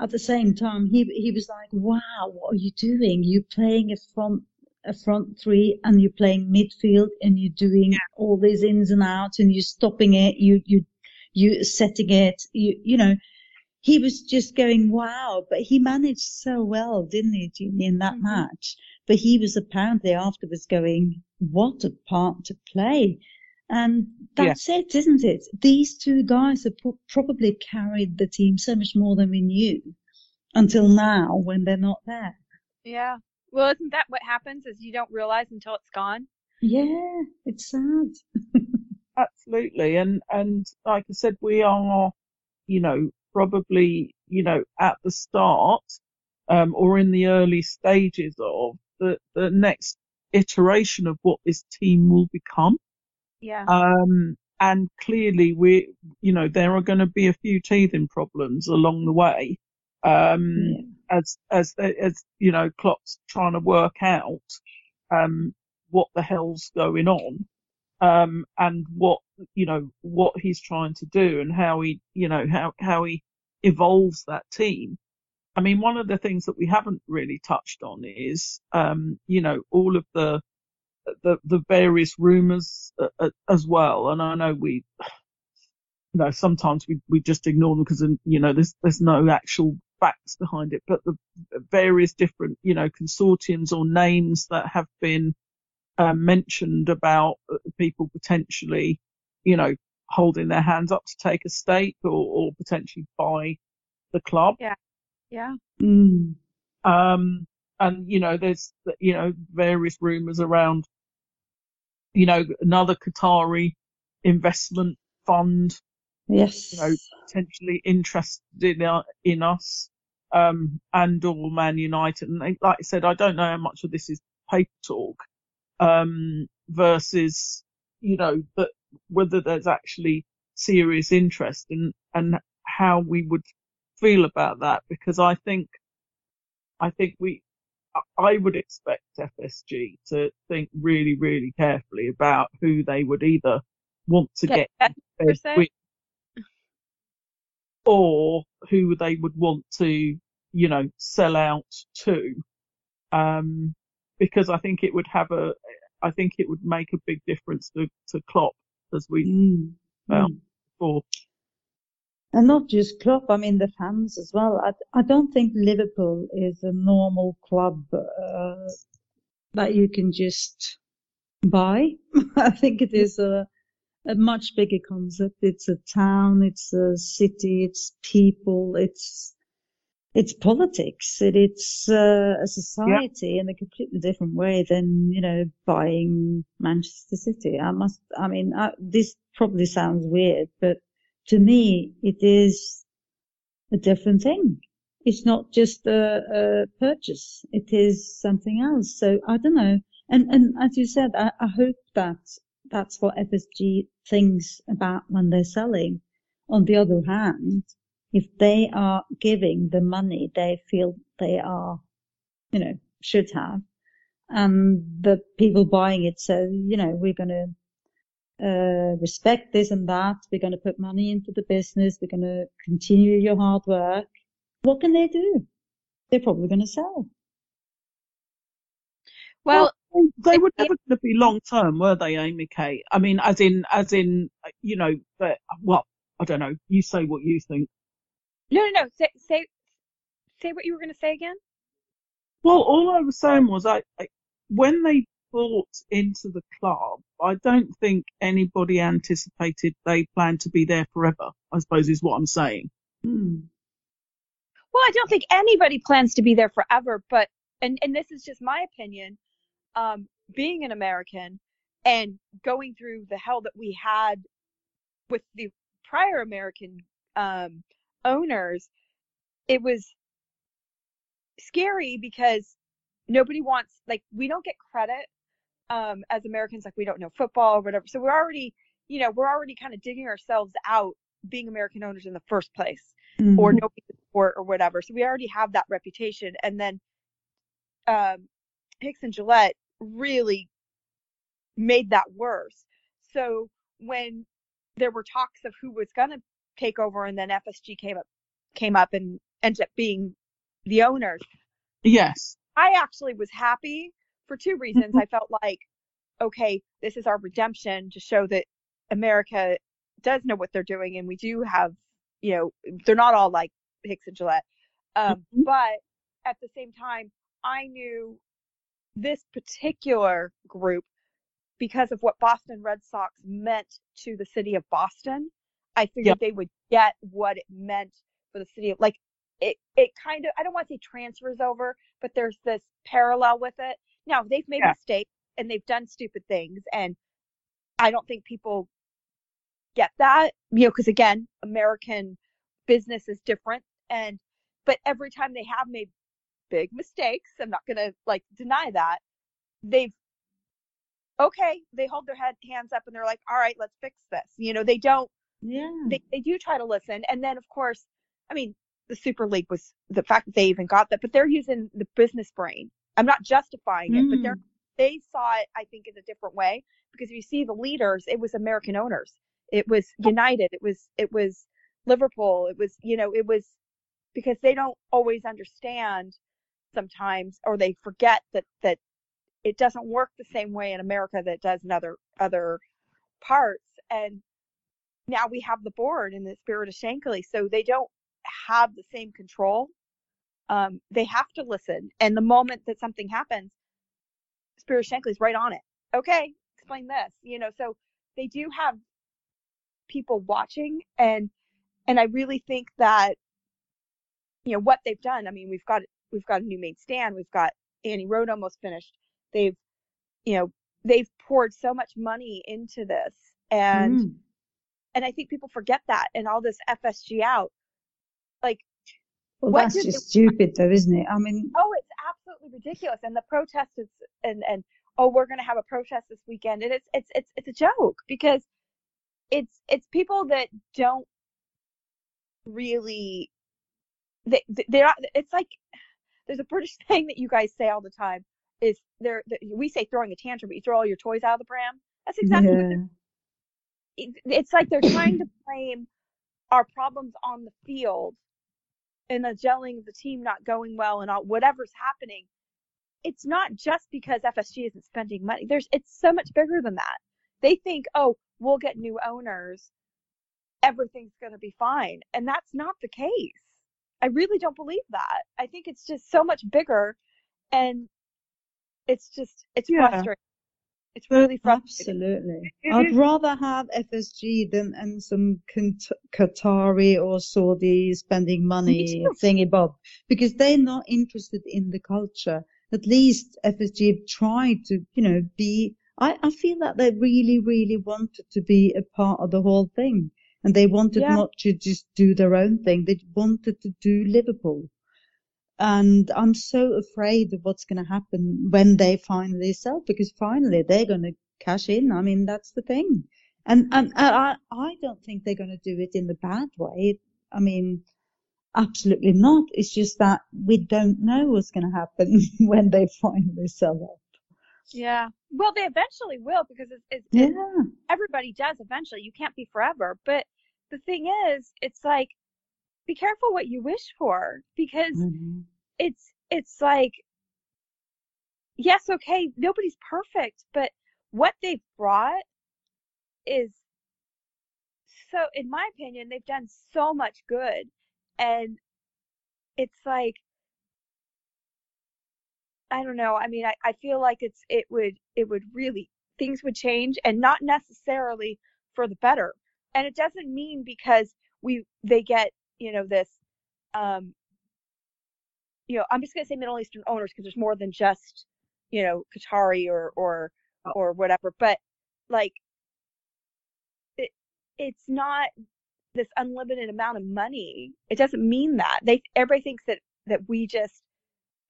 at the same time, he, he was like, wow, what are you doing? You're playing a front, a front three and you're playing midfield and you're doing all these ins and outs and you're stopping it, you, you, you setting it, you, you know, he was just going, wow, but he managed so well, didn't he, Gini, in that mm-hmm. match? But he was apparently afterwards going, what a part to play. And that's it, isn't it? These two guys have pro- probably carried the team so much more than we knew until now when they're not there. Yeah. Well, isn't that what happens? Is you don't realize until it's gone. Yeah, it's sad. [LAUGHS] Absolutely. And, and like I said, we are, you know, probably, you know, at the start, um, or in the early stages of the, the next iteration of what this team will become. Yeah. Um, and clearly we, you know, there are going to be a few teething problems along the way. Um, as, as, as, you know, Klopp's trying to work out, um, what the hell's going on, um, and what, you know, what he's trying to do and how he, you know, how, how he evolves that team. I mean, one of the things that we haven't really touched on is, um, you know, all of the, the, the various rumours uh, uh, as well. And I know we, you know, sometimes we, we just ignore them because, you know, there's, there's no actual facts behind it, but the various different, you know, consortiums or names that have been uh, mentioned about uh, people potentially, you know, holding their hands up to take a stake or, or potentially buy the club. Yeah. Yeah. Mm. Um, and you know, there's you know various rumours around, you know, another Qatari investment fund, Yes. you know, potentially interested in, in us, um, and or Man United. And like I said, I don't know how much of this is paper talk, um, versus, you know, that whether there's actually serious interest and and how we would feel about that because I think I think we I would expect FSG to think really really carefully about who they would either want to get, get with or who they would want to you know sell out to um because I think it would have a I think it would make a big difference to to Klopp as we Mm. found Mm. before. And not just Klopp, I mean the fans as well. I, I don't think Liverpool is a normal club uh, that you can just buy. [LAUGHS] I think it is a, a much bigger concept. It's a town, it's a city, it's people, it's it's politics, it, it's uh, a society in a completely different way than you know buying Manchester City. I must, I mean, I, this probably sounds weird, but to me, it is a different thing. It's not just a, a purchase. It is something else. So I don't know. And, and as you said, I, I hope that that's what FSG thinks about when they're selling. On the other hand, if they are giving the money they feel they are, you know, should have, and the people buying it say, you know, we're going to uh, respect this and that. We're going to put money into the business. We're going to continue your hard work. What can they do? They're probably going to sell. Well, they, they were never going to be long term, were they, Amy Kate? I mean, as in, as in, you know, that, well, I don't know. You say what you think. no, no, no. Say, say, say what you were going to say again. Well, all I was saying was, I, I when they bought into the club, I don't think anybody anticipated they planned to be there forever. I suppose is what I'm saying. Hmm. Well, I don't think anybody plans to be there forever, but and and this is just my opinion. Um, being an American and going through the hell that we had with the prior American um, owners, it was scary because nobody wants like we don't get credit um, as Americans, like we don't know football or whatever. So we're already, you know, we're already kind of digging ourselves out being American owners in the first place Mm-hmm. or nobody to support or whatever. So we already have that reputation. And then um, Hicks and Gillett really made that worse. So when there were talks of who was going to take over, and then FSG came up, came up and ended up being the owners. Yes. I actually was happy for two reasons. I felt like, okay, this is our redemption to show that America does know what they're doing, and we do have, you know, they're not all like Hicks and Gillett. Um, But at the same time, I knew this particular group because of what Boston Red Sox meant to the city of Boston. I figured Yep. they would get what it meant for the city of like it it kind of I don't want to say transfers over, but there's this parallel with it. Now they've made Yeah. mistakes and they've done stupid things and I don't think people get that, you know, because again, American business is different and but every time they have made big mistakes, I'm not gonna like deny that, they've okay, they hold their head hands up and they're like, all right, let's fix this. You know, they don't Yeah. they, they do try to listen. And then, of course, I mean, the Super League was the fact that they even got that, but they're using the business brain. I'm not justifying it, but they're, Mm. they saw it, I think, in a different way because if you see the leaders, it was American owners. It was United. It was, it was Liverpool. It was, you know, it was because they don't always understand sometimes or they forget that, that it doesn't work the same way in America that it does in other, other parts. And now we have the board in the spirit of Shankly, so they don't have the same control. Um, they have to listen, and the moment that something happens, Spirit Shankly's right on it. Okay, explain this. You know, so they do have people watching, and and I really think that you know what they've done. I mean, we've got we've got a new main stand, we've got Annie Road almost finished. They've you know they've poured so much money into this, and Mm. and I think people forget that and all this FSG out. Like, Well, what that's just stupid, though, isn't it? I mean, oh, it's absolutely ridiculous. And the protest is, and, and, oh, we're going to have a protest this weekend. And it's, it's, it's, it's a joke because it's it's people that don't really they they're not, it's like there's a British [LAUGHS] thing that you guys say all the time is there we say throwing a tantrum but you throw all your toys out of the pram that's exactly yeah. what it, it's like they're trying to blame our problems on the field and the gelling of the team not going well and all whatever's happening it's not just because FSG isn't spending money there's it's so much bigger than that they think oh we'll get new owners everything's going to be fine and that's not the case I really don't believe that. I think it's just so much bigger and it's just it's yeah. frustrating. It's really frustrating. Absolutely. I'd rather have FSG than and some Qatari or Saudi spending money thingy bob because they're not interested in the culture. At least FSG have tried to, you know, be. I, I feel that they really, really wanted to be a part of the whole thing and they wanted yeah. not to just do their own thing. They wanted to do Liverpool. And I'm so afraid of what's going to happen when they finally sell, because finally they're going to cash in. I mean, that's the thing. And, and I, I don't think they're going to do it in the bad way. I mean, absolutely not. It's just that we don't know what's going to happen [LAUGHS] when they finally sell up. Yeah. Well, they eventually will because it's, it's, yeah. Everybody does eventually. You can't be forever. But the thing is, it's like, be careful what you wish for because mm-hmm. it's, it's like, yes, okay, nobody's perfect, but what they've brought is so, in my opinion, they've done so much good. And it's like, I don't know. I mean, I, I feel like it's it would it would really things would change and not necessarily for the better. And it doesn't mean because we they get you know this um you know I'm just gonna say Middle Eastern owners because there's more than just you know Qatari or or oh. or whatever. But like it it's not this unlimited amount of money. It doesn't mean that. They everybody thinks that that we just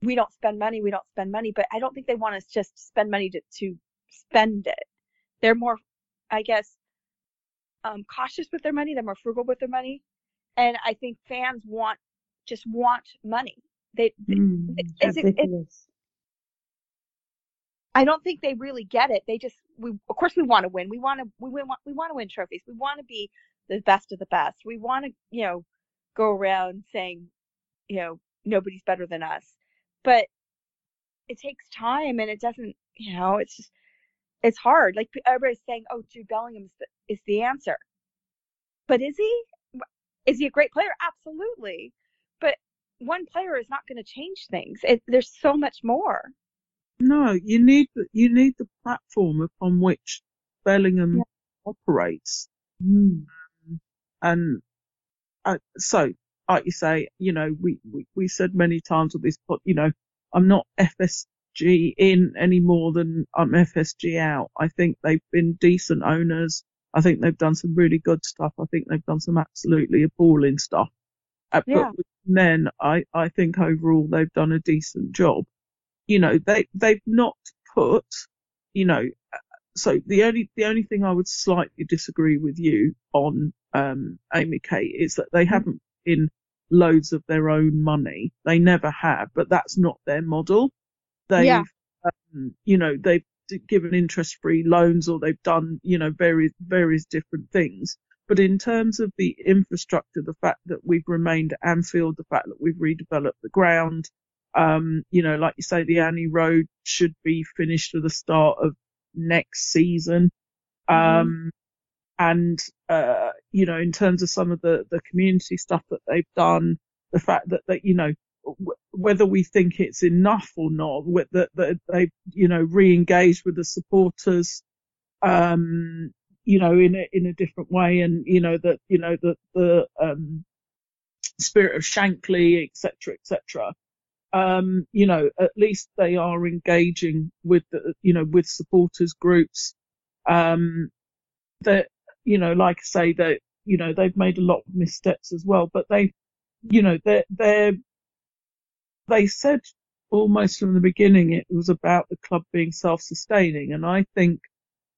we don't spend money, we don't spend money, but I don't think they want us just spend money to, to spend it. They're more, I guess, um, cautious with their money. They're more frugal with their money. And I think fans want, just want money. They, mm, it's, it's, I don't think they really get it. They just, we, of course we want to win. We want to, we win, we want to win trophies. We want to be the best of the best. We want to, you know, go around saying, you know, nobody's better than us but it takes time and it doesn't, you know, it's just, it's hard. Like everybody's saying, oh, Jude Bellingham is the, is the answer. But is he? Is he a great player? Absolutely. But one player is not going to change things. It, there's so much more. No, you need you need the platform upon which Bellingham yeah. operates. Mm. And uh, so like you say, you know, we, we, we said many times with this, but you know, I'm not FSG in any more than I'm FSG out. I think they've been decent owners. I think they've done some really good stuff. I think they've done some absolutely appalling stuff. Uh, yeah. But then I, I think overall they've done a decent job. You know, they, they've not put, you know, so the only, the only thing I would slightly disagree with you on, um, Amy Kate is that they mm. haven't in loads of their own money. They never have, but that's not their model. They've, yeah. um, you know, they've given interest free loans or they've done, you know, various, various different things. But in terms of the infrastructure, the fact that we've remained at Anfield, the fact that we've redeveloped the ground, um, you know, like you say, the Annie Road should be finished at the start of next season. Mm-hmm. Um, and uh, you know, in terms of some of the the community stuff that they've done, the fact that that you know whether we think it's enough or not, that that they you know re-engaged with the supporters, um, you know, in a in a different way, and you know that you know that the um, spirit of Shankly, etc., etc. Um, you know, at least they are engaging with the, you know, with supporters groups. Um, that you know, like I say, that, you know, they've made a lot of missteps as well, but they, you know, they're, they're, they said almost from the beginning it was about the club being self-sustaining. And I think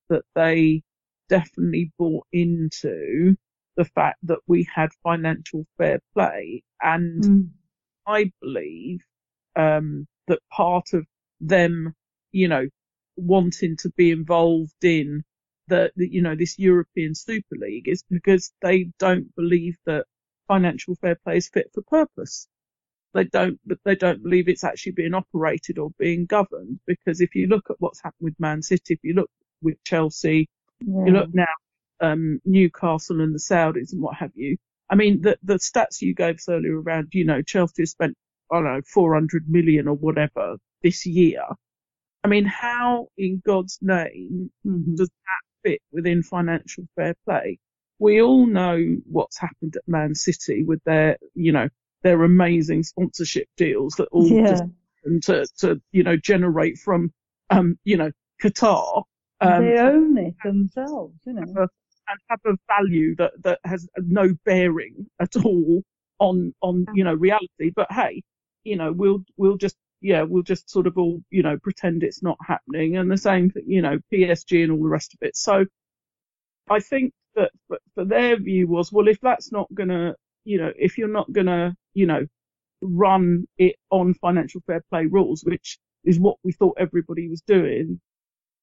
that they definitely bought into the fact that we had financial fair play. And Mm. I believe um, that part of them, you know, wanting to be involved in the, the, you know, this European Super League is because they don't believe that financial fair play is fit for purpose. They don't, they don't believe it's actually being operated or being governed. Because if you look at what's happened with Man City, if you look with Chelsea, you look now, um, Newcastle and the Saudis and what have you. I mean, the, the stats you gave us earlier around, you know, Chelsea spent, I don't know, 400 million or whatever this year. I mean, how in God's name Mhm. does that fit within financial fair play? We all know what's happened at Man City with their, you know, their amazing sponsorship deals that all Yeah. just to, to, you know, generate from, um, you know, Qatar. Um, they own it themselves, you know. and have a value that, that has no bearing at all on, on, you know, reality. But hey, you know, we'll, we'll just, yeah, we'll just sort of all, you know, pretend it's not happening and the same thing, you know, PSG and all the rest of it. So I think that for their view was, well, if that's not gonna, you know, if you're not gonna, you know, run it on financial fair play rules, which is what we thought everybody was doing,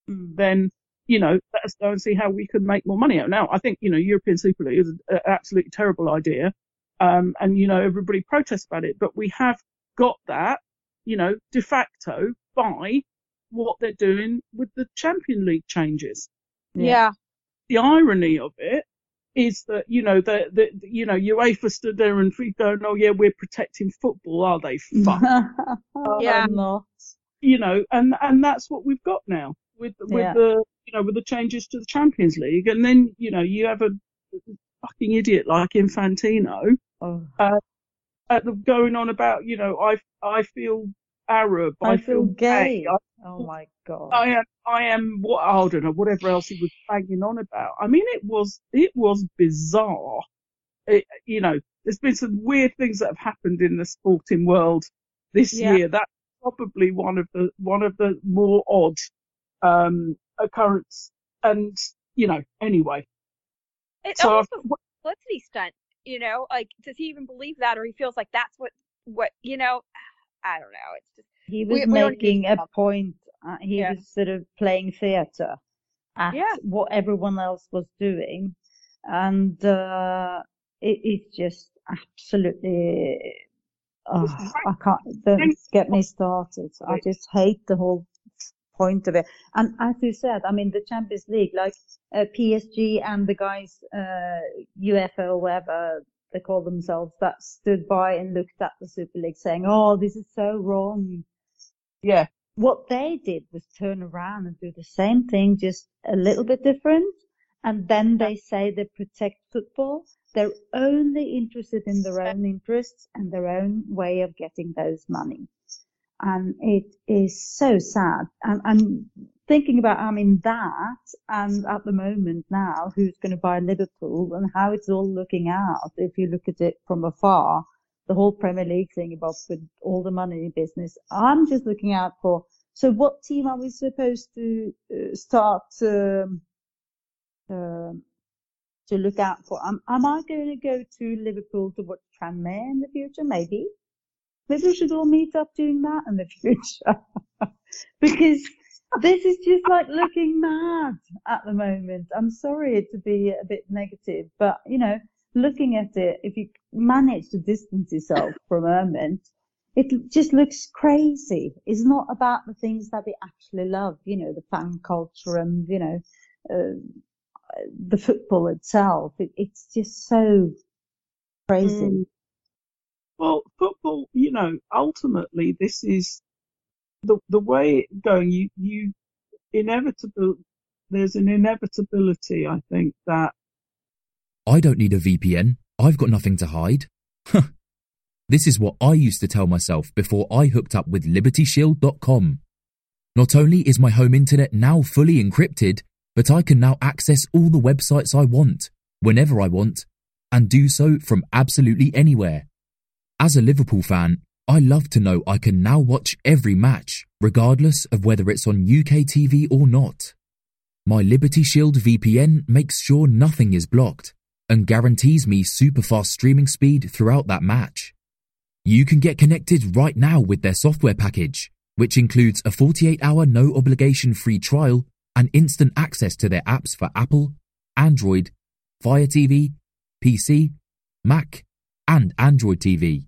then you know, let us go and see how we can make more money. Out. Now, I think, you know, European Super League is an absolutely terrible idea. Um, and, you know, everybody protests about it, but we have got that, you know, de facto by what they're doing with the Champion League changes. Yeah. The irony of it is that, you know, the, the, you know, UEFA stood there and we going, oh yeah, we're protecting football. Are they? Fuck. [LAUGHS] Yeah. Not. you know, and and that's what we've got now with with Yeah. the you know with the changes to the Champions League, and then you know you have a fucking idiot like Infantino Oh, uh, at the, going on about you know I I feel Arab, I, I feel gay. I, Oh my god. I am I am what I don't know whatever else he was banging on about. I mean it was it was bizarre. It, you know, there's been some weird things that have happened in the sporting world this Yeah. year. That's probably one of the one of the more odd um occurrence. And you know, anyway, It So almost was publicity stunt, you know, like does he even believe that or he feels like that's what what you know I don't know. It's just He was we making need a point. Uh, he Yeah. was sort of playing theatre at Yeah. what everyone else was doing, and uh, it, it's just absolutely. Oh, I can't. Don't get me started. I just hate the whole point of it. And as you said, I mean, the Champions League, like uh, PSG and the guys, uh, UEFA or whatever they call themselves, that stood by and looked at the Super League saying, "Oh, this is so wrong." yeah, what they did was turn around and do the same thing, just a little bit different. And then they say they protect football. They're only interested in their own interests and their own way of getting those money. And it is so sad. And I'm thinking about, I mean, that and at the moment now, who's going to buy Liverpool and how it's all looking out. If you look at it from afar, the whole Premier League thing about with all the money in business. I'm just looking out for. So, what team are we supposed to uh, start um, um to look out for? Am I going to go to Liverpool to watch Tranmere in the future? Maybe. Maybe we should all meet up doing that in the [LAUGHS] future. because this is just like looking mad at the moment. I'm sorry to be a bit negative, but you know, looking at it, if you manage to distance yourself [LAUGHS] for a moment, it just looks crazy. It's not about the things that we actually love, you know, the fan culture and, you know, uh, the football itself. It, it's just so crazy. Mm. Well, football, you know, ultimately this is the the way going. You you inevitable. There's an inevitability, I think, that I don't need a VPN. I've got nothing to hide. this is what I used to tell myself before I hooked up with LibertyShield.com. Not only is my home internet now fully encrypted, but I can now access all the websites I want, whenever I want, and do so from absolutely anywhere. As a Liverpool fan, I love to know I can now watch every match, regardless of whether it's on UK TV or not. My Liberty Shield VPN makes sure nothing is blocked and guarantees me super fast streaming speed throughout that match. You can get connected right now with their software package, which includes a 48 hour no obligation free trial and instant access to their apps for Apple, Android, Fire TV, PC, Mac, and Android TV.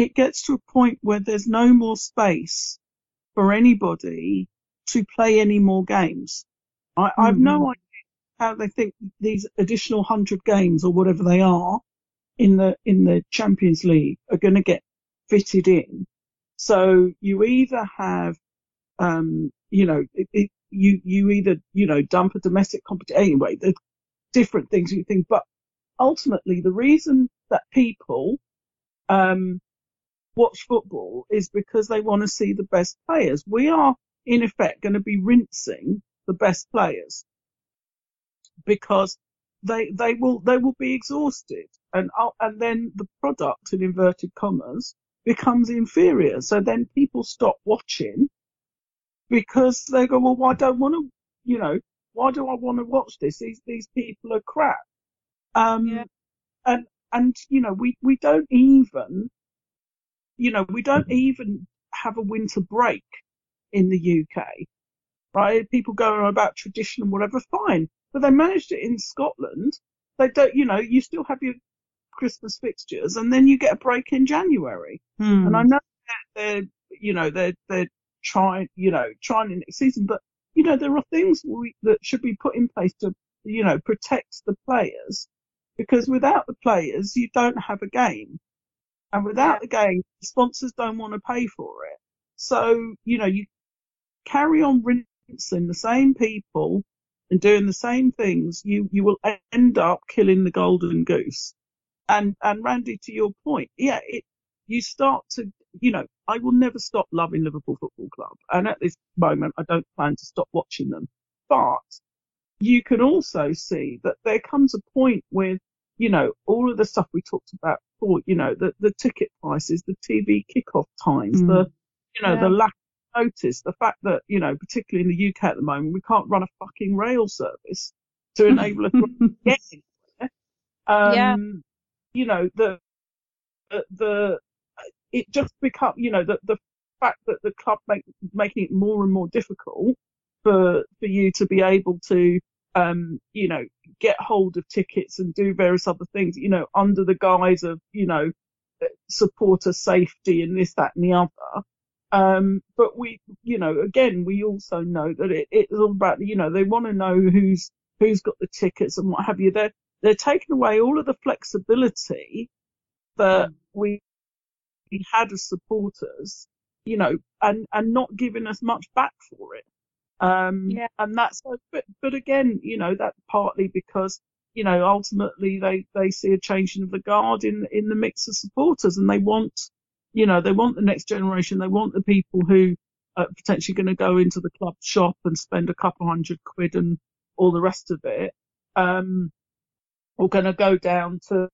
it gets to a point where there's no more space for anybody to play any more games. I, I've no idea how they think these additional hundred games or whatever they are in the in the Champions League are going to get fitted in. So you either have, um, you know, it, it, you you either you know dump a domestic competition anyway. There's different things you think, but ultimately the reason that people um, watch football is because they want to see the best players. We are in effect going to be rinsing the best players because they they will they will be exhausted and uh, and then the product in inverted commas becomes inferior. So then people stop watching because they go, well, why don't want to, you know, why do I want to watch this? These these people are crap. Um, yeah. and and you know we we don't even, you know, we don't even have a winter break in the UK, right? People go on about tradition and whatever, fine, but they managed it in Scotland. They don't, you know, you still have your Christmas fixtures, and then you get a break in January. Hmm. And I know that they're, you know, they're they're trying, you know, trying in next season, but you know, there are things we, that should be put in place to, you know, protect the players, because without the players, you don't have a game, and without the game, sponsors don't want to pay for it. So, you know, you carry on rinsing the same people and doing the same things, you you will end up killing the golden goose. And and Randi, to your point, yeah, it you start to you know, I will never stop loving Liverpool Football Club, and at this moment, I don't plan to stop watching them. But you can also see that there comes a point with you know all of the stuff we talked about before, you know, the the ticket prices, the TV kickoff times, Mm. the you know Yeah. the lack of notice, the fact that you know, particularly in the UK at the moment, we can't run a fucking rail service to enable us to get [LAUGHS] anywhere. Um, Yeah. You know, the, the, the, it just become, you know, the, the fact that the club make, making it more and more difficult for, for you to be able to, um, you know, get hold of tickets and do various other things, you know, under the guise of, you know, supporter safety and this, that and the other. Um, but we, you know, again, we also know that it, it's all about, you know, they want to know who's, who's got the tickets and what have you. They're, they're taking away all of the flexibility that we, we had as supporters, you know, and, and not giving us much back for it. Um, Yeah. and that's, but, but again, you know, that's partly because, you know, ultimately they, they see a changing of the guard in, in the mix of supporters and they want, you know, they want the next generation. They want the people who are potentially going to go into the club shop and spend a couple hundred quid and all the rest of it. Um, or going to go down to,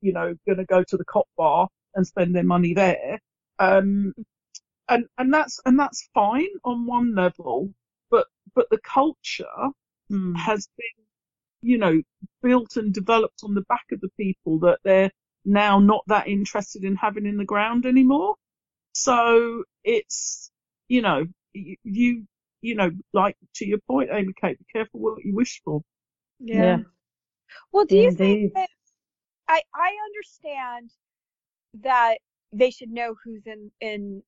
you know, going to go to the Kop bar and spend their money there. Um, and, and that's, and that's fine on one level, but, but the culture Mm. has been, you know, built and developed on the back of the people that they're now not that interested in having in the ground anymore. So it's, you know, y- you, you know, like to your point, Amy Kate, be careful what you wish for. Yeah. Well, do you think that I I understand that they should know who's in in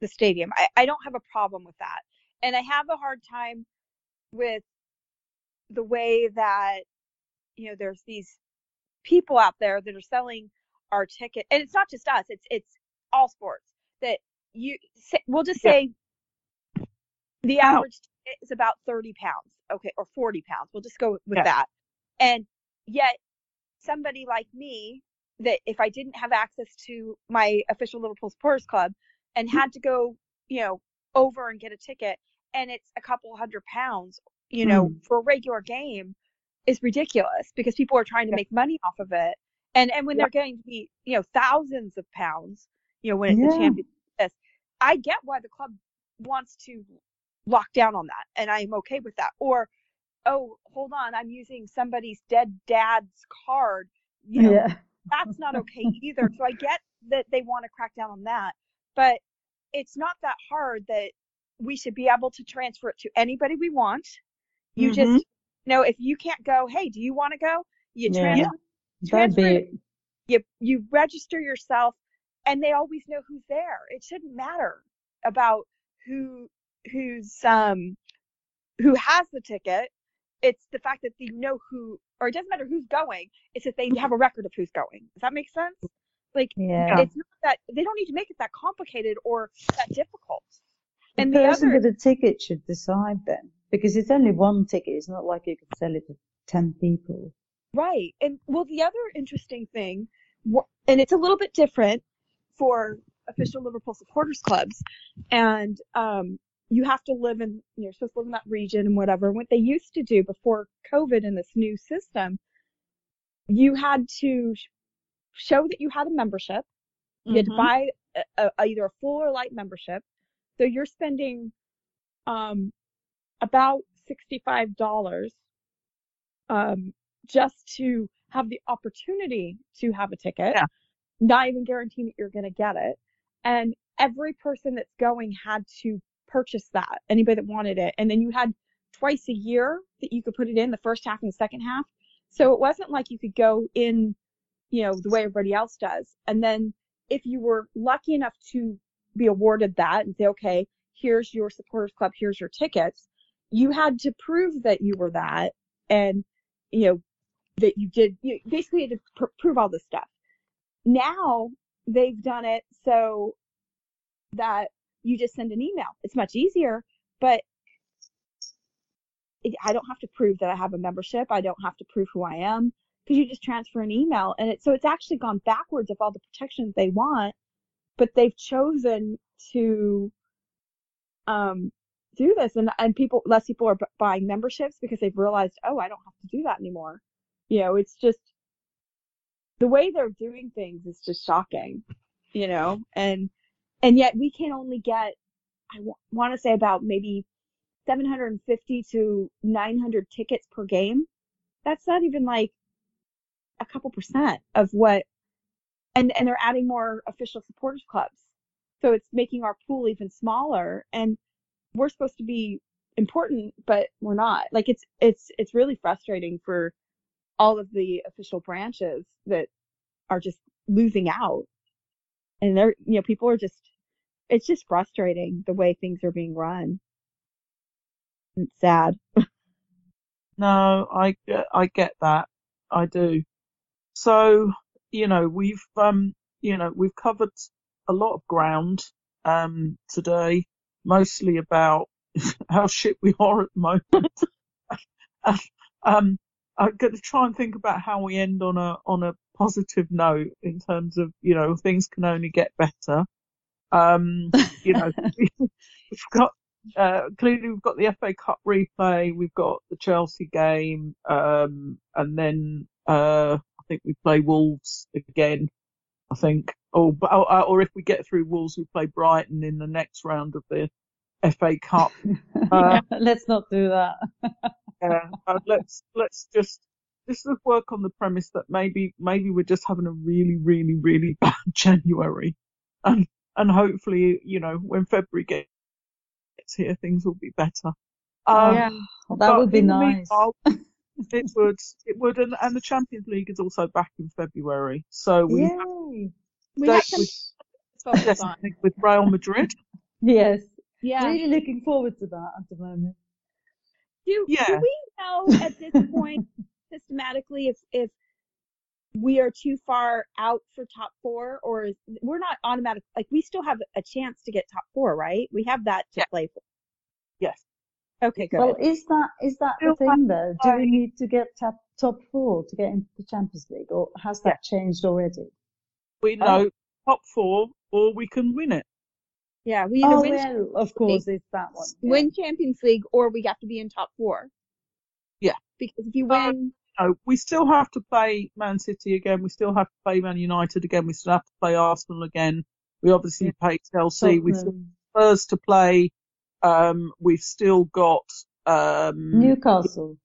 the stadium. I, I don't have a problem with that. And I have a hard time with the way that you know there's these people out there that are selling our ticket and it's not just us it's it's all sports that you we'll just Yeah. say the Ouch. average is about 30 pounds, okay, or 40 pounds. We'll just go with Yeah. that. And yet, somebody like me, that if I didn't have access to my official Liverpool Supporters Club and had to go, you know, over and get a ticket, and it's a couple hundred pounds, you know, Mm. for a regular game, is ridiculous because people are trying to make money off of it. And and when Yeah. they're going to be, you know, thousands of pounds, you know, when it's a Yeah. champion, this, I get why the club wants to lock down on that, and I'm okay with that. Or, oh, hold on, I'm using somebody's dead dad's card. You know, yeah. that's not okay either. So I get that they want to crack down on that, but it's not that hard that we should be able to transfer it to anybody we want. You Mhm. just, you know, if you can't go, hey, do you want to go? You Yeah. transfer, That'd transfer it be you you register yourself and they always know who's there it shouldn't matter about who who's um who has the ticket it's the fact that they know who or it doesn't matter who's going it's that they have a record of who's going does that make sense like yeah. it's not that they don't need to make it that complicated or that difficult The and the person other with the ticket should decide then, because it's only one ticket. It's not like you could sell it to ten people. Right. And well, the other interesting thing, and it's a little bit different for official Liverpool supporters clubs, and um, you have to live in, you're supposed to live in that region and whatever. What they used to do before COVID and this new system, you had to show that you had a membership. You had to Mhm. buy a, a- either a full or light membership. So you're spending um, about $65 um, just to have the opportunity to have a ticket, Yeah. not even guaranteeing that you're going to get it. And every person that's going had to purchase that, anybody that wanted it. And then you had twice a year that you could put it in, the first half and the second half. So it wasn't like you could go in, you know, the way everybody else does. And then if you were lucky enough to be awarded that and say, okay, here's your supporters club, here's your tickets, you had to prove that you were that and, you know, that you did, you basically had to pr- prove all this stuff. Now they've done it so that you just send an email. It's much easier, but I don't have to prove that I have a membership. I don't have to prove who I am because you just transfer an email and it, so it's actually gone backwards of all the protections they want, but they've chosen to, um, do this and, and people, less people are bu- buying memberships because they've realized, oh, I don't have to do that anymore. You know, it's just the way they're doing things is just shocking, you know, and, and yet we can only get, I w- want to say about maybe 750 to 900 tickets per game. That's not even like a couple percent of what, and, and they're adding more official supporters clubs. So it's making our pool even smaller and we're supposed to be important, but we're not. Like it's, it's, it's really frustrating for all of the official branches that are just losing out. And they're, you know, people are just, it's just frustrating the way things are being run. It's sad. No, I I get that. I do. So, you know, we've, um, you know, we've covered a lot of ground, um, today, mostly about [LAUGHS] how shit we are at the moment. [LAUGHS] um, I'm going to try and think about how we end on a, on a positive note in terms of, you know, things can only get better. Um, you know, [LAUGHS] we've got, uh, clearly we've got the FA Cup replay, we've got the Chelsea game, um, and then, uh, think we play Wolves again, I think. Or, or, or if we get through Wolves, we play Brighton in the next round of the FA Cup. [LAUGHS] Uh, Let's not do that. yeah, uh, let's let's just just work on the premise that maybe maybe we're just having a really really really [LAUGHS] bad January, and and hopefully you know when February gets here things will be better. Um, yeah, that would be nice. [LAUGHS] meanwhile, it would it would and, and the Champions League is also back in February, so we have Yay. We have dates some with, [LAUGHS] to [LAUGHS] with Real Madrid. Yes. Yeah. Really looking forward to that at the moment. Do, Yeah. do we know at this point [LAUGHS] systematically if if we are too far out for top four or is, we're not automatic like we still have a chance to get top four, right? We have that to Yeah. play for. Yes. Okay, good. Well, is that is that the thing though? Do we need to get top top four to get into the Champions League, or has that changed already? We Oh. know top four, or we can win it. yeah, we either Oh win, well, of course, it's that one. yeah. win Champions League or we have to be in top four. Yeah. Because if you Uh, win, No, we still have to play Man City again. We still have to play Man United again. We still have to play Arsenal again. We obviously play Chelsea. We still Tottenham, have Spurs to play. Um, we've still got um, Newcastle.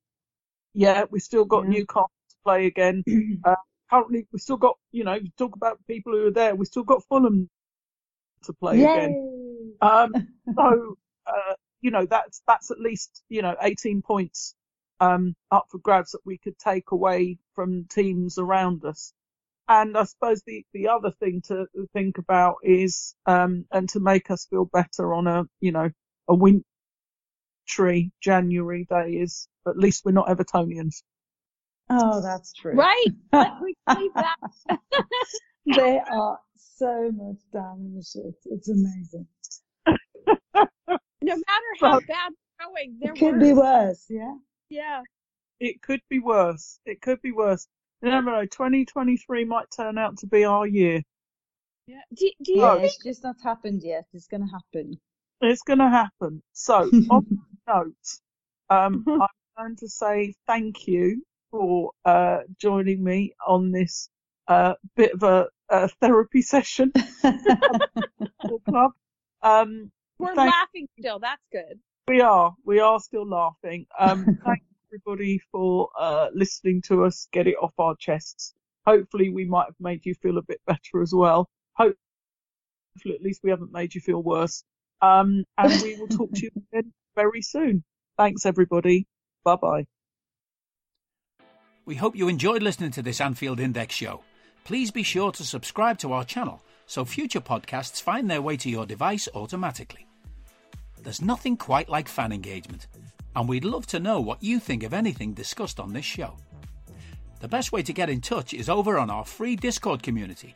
yeah, we've still got Yeah. Newcastle to play again. [CLEARS THROAT] uh, currently, we've still got you know, talk about people who are there. We've still got Fulham to play again. Um, so, [LAUGHS] uh, you know, that's, that's at least, you know, 18 points, um, up for grabs that we could take away from teams around us. And I suppose the, the other thing to think about is, um, and to make us feel better on a, you know, a wintry January day is at least we're not Evertonians. Oh, that's true. right? Let me [LAUGHS] say that. They are so much down in the shit. It's amazing. no matter how bad they're going, they're It could worse. be worse, yeah. Yeah. It could be worse. It could be worse. You never know. 2023 might turn out to be our year. Yeah. Do, do you Yeah, think it's just not happened yet. It's gonna happen. It's going to happen. So, on [LAUGHS] that note, um, [LAUGHS] I'm going to say thank you for uh, joining me on this uh, bit of a, a therapy session [LAUGHS] club. Um, we're thank- laughing still? That's good. we are. We are still laughing. Um, thank everybody for uh, listening to us get it off our chests. Hopefully, we might have made you feel a bit better as well. Hopefully, at least we haven't made you feel worse. Um, and we will talk to [LAUGHS] you again very soon. Thanks, everybody. Bye bye. We hope you enjoyed listening to this Anfield Index show. Please be sure to subscribe to our channel so future podcasts find their way to your device automatically. There's nothing quite like fan engagement, and we'd love to know what you think of anything discussed on this show. The best way to get in touch is over on our free Discord community,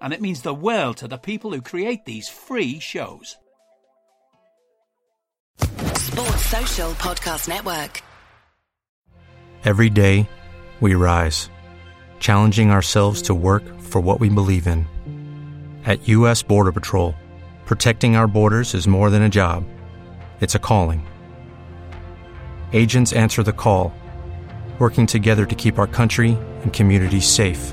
and it means the world to the people who create these free shows. Sports Social Podcast Network. Every day, we rise, challenging ourselves to work for what we believe in. At U.S. Border Patrol, protecting our borders is more than a job, it's a calling. Agents answer the call, working together to keep our country and communities safe.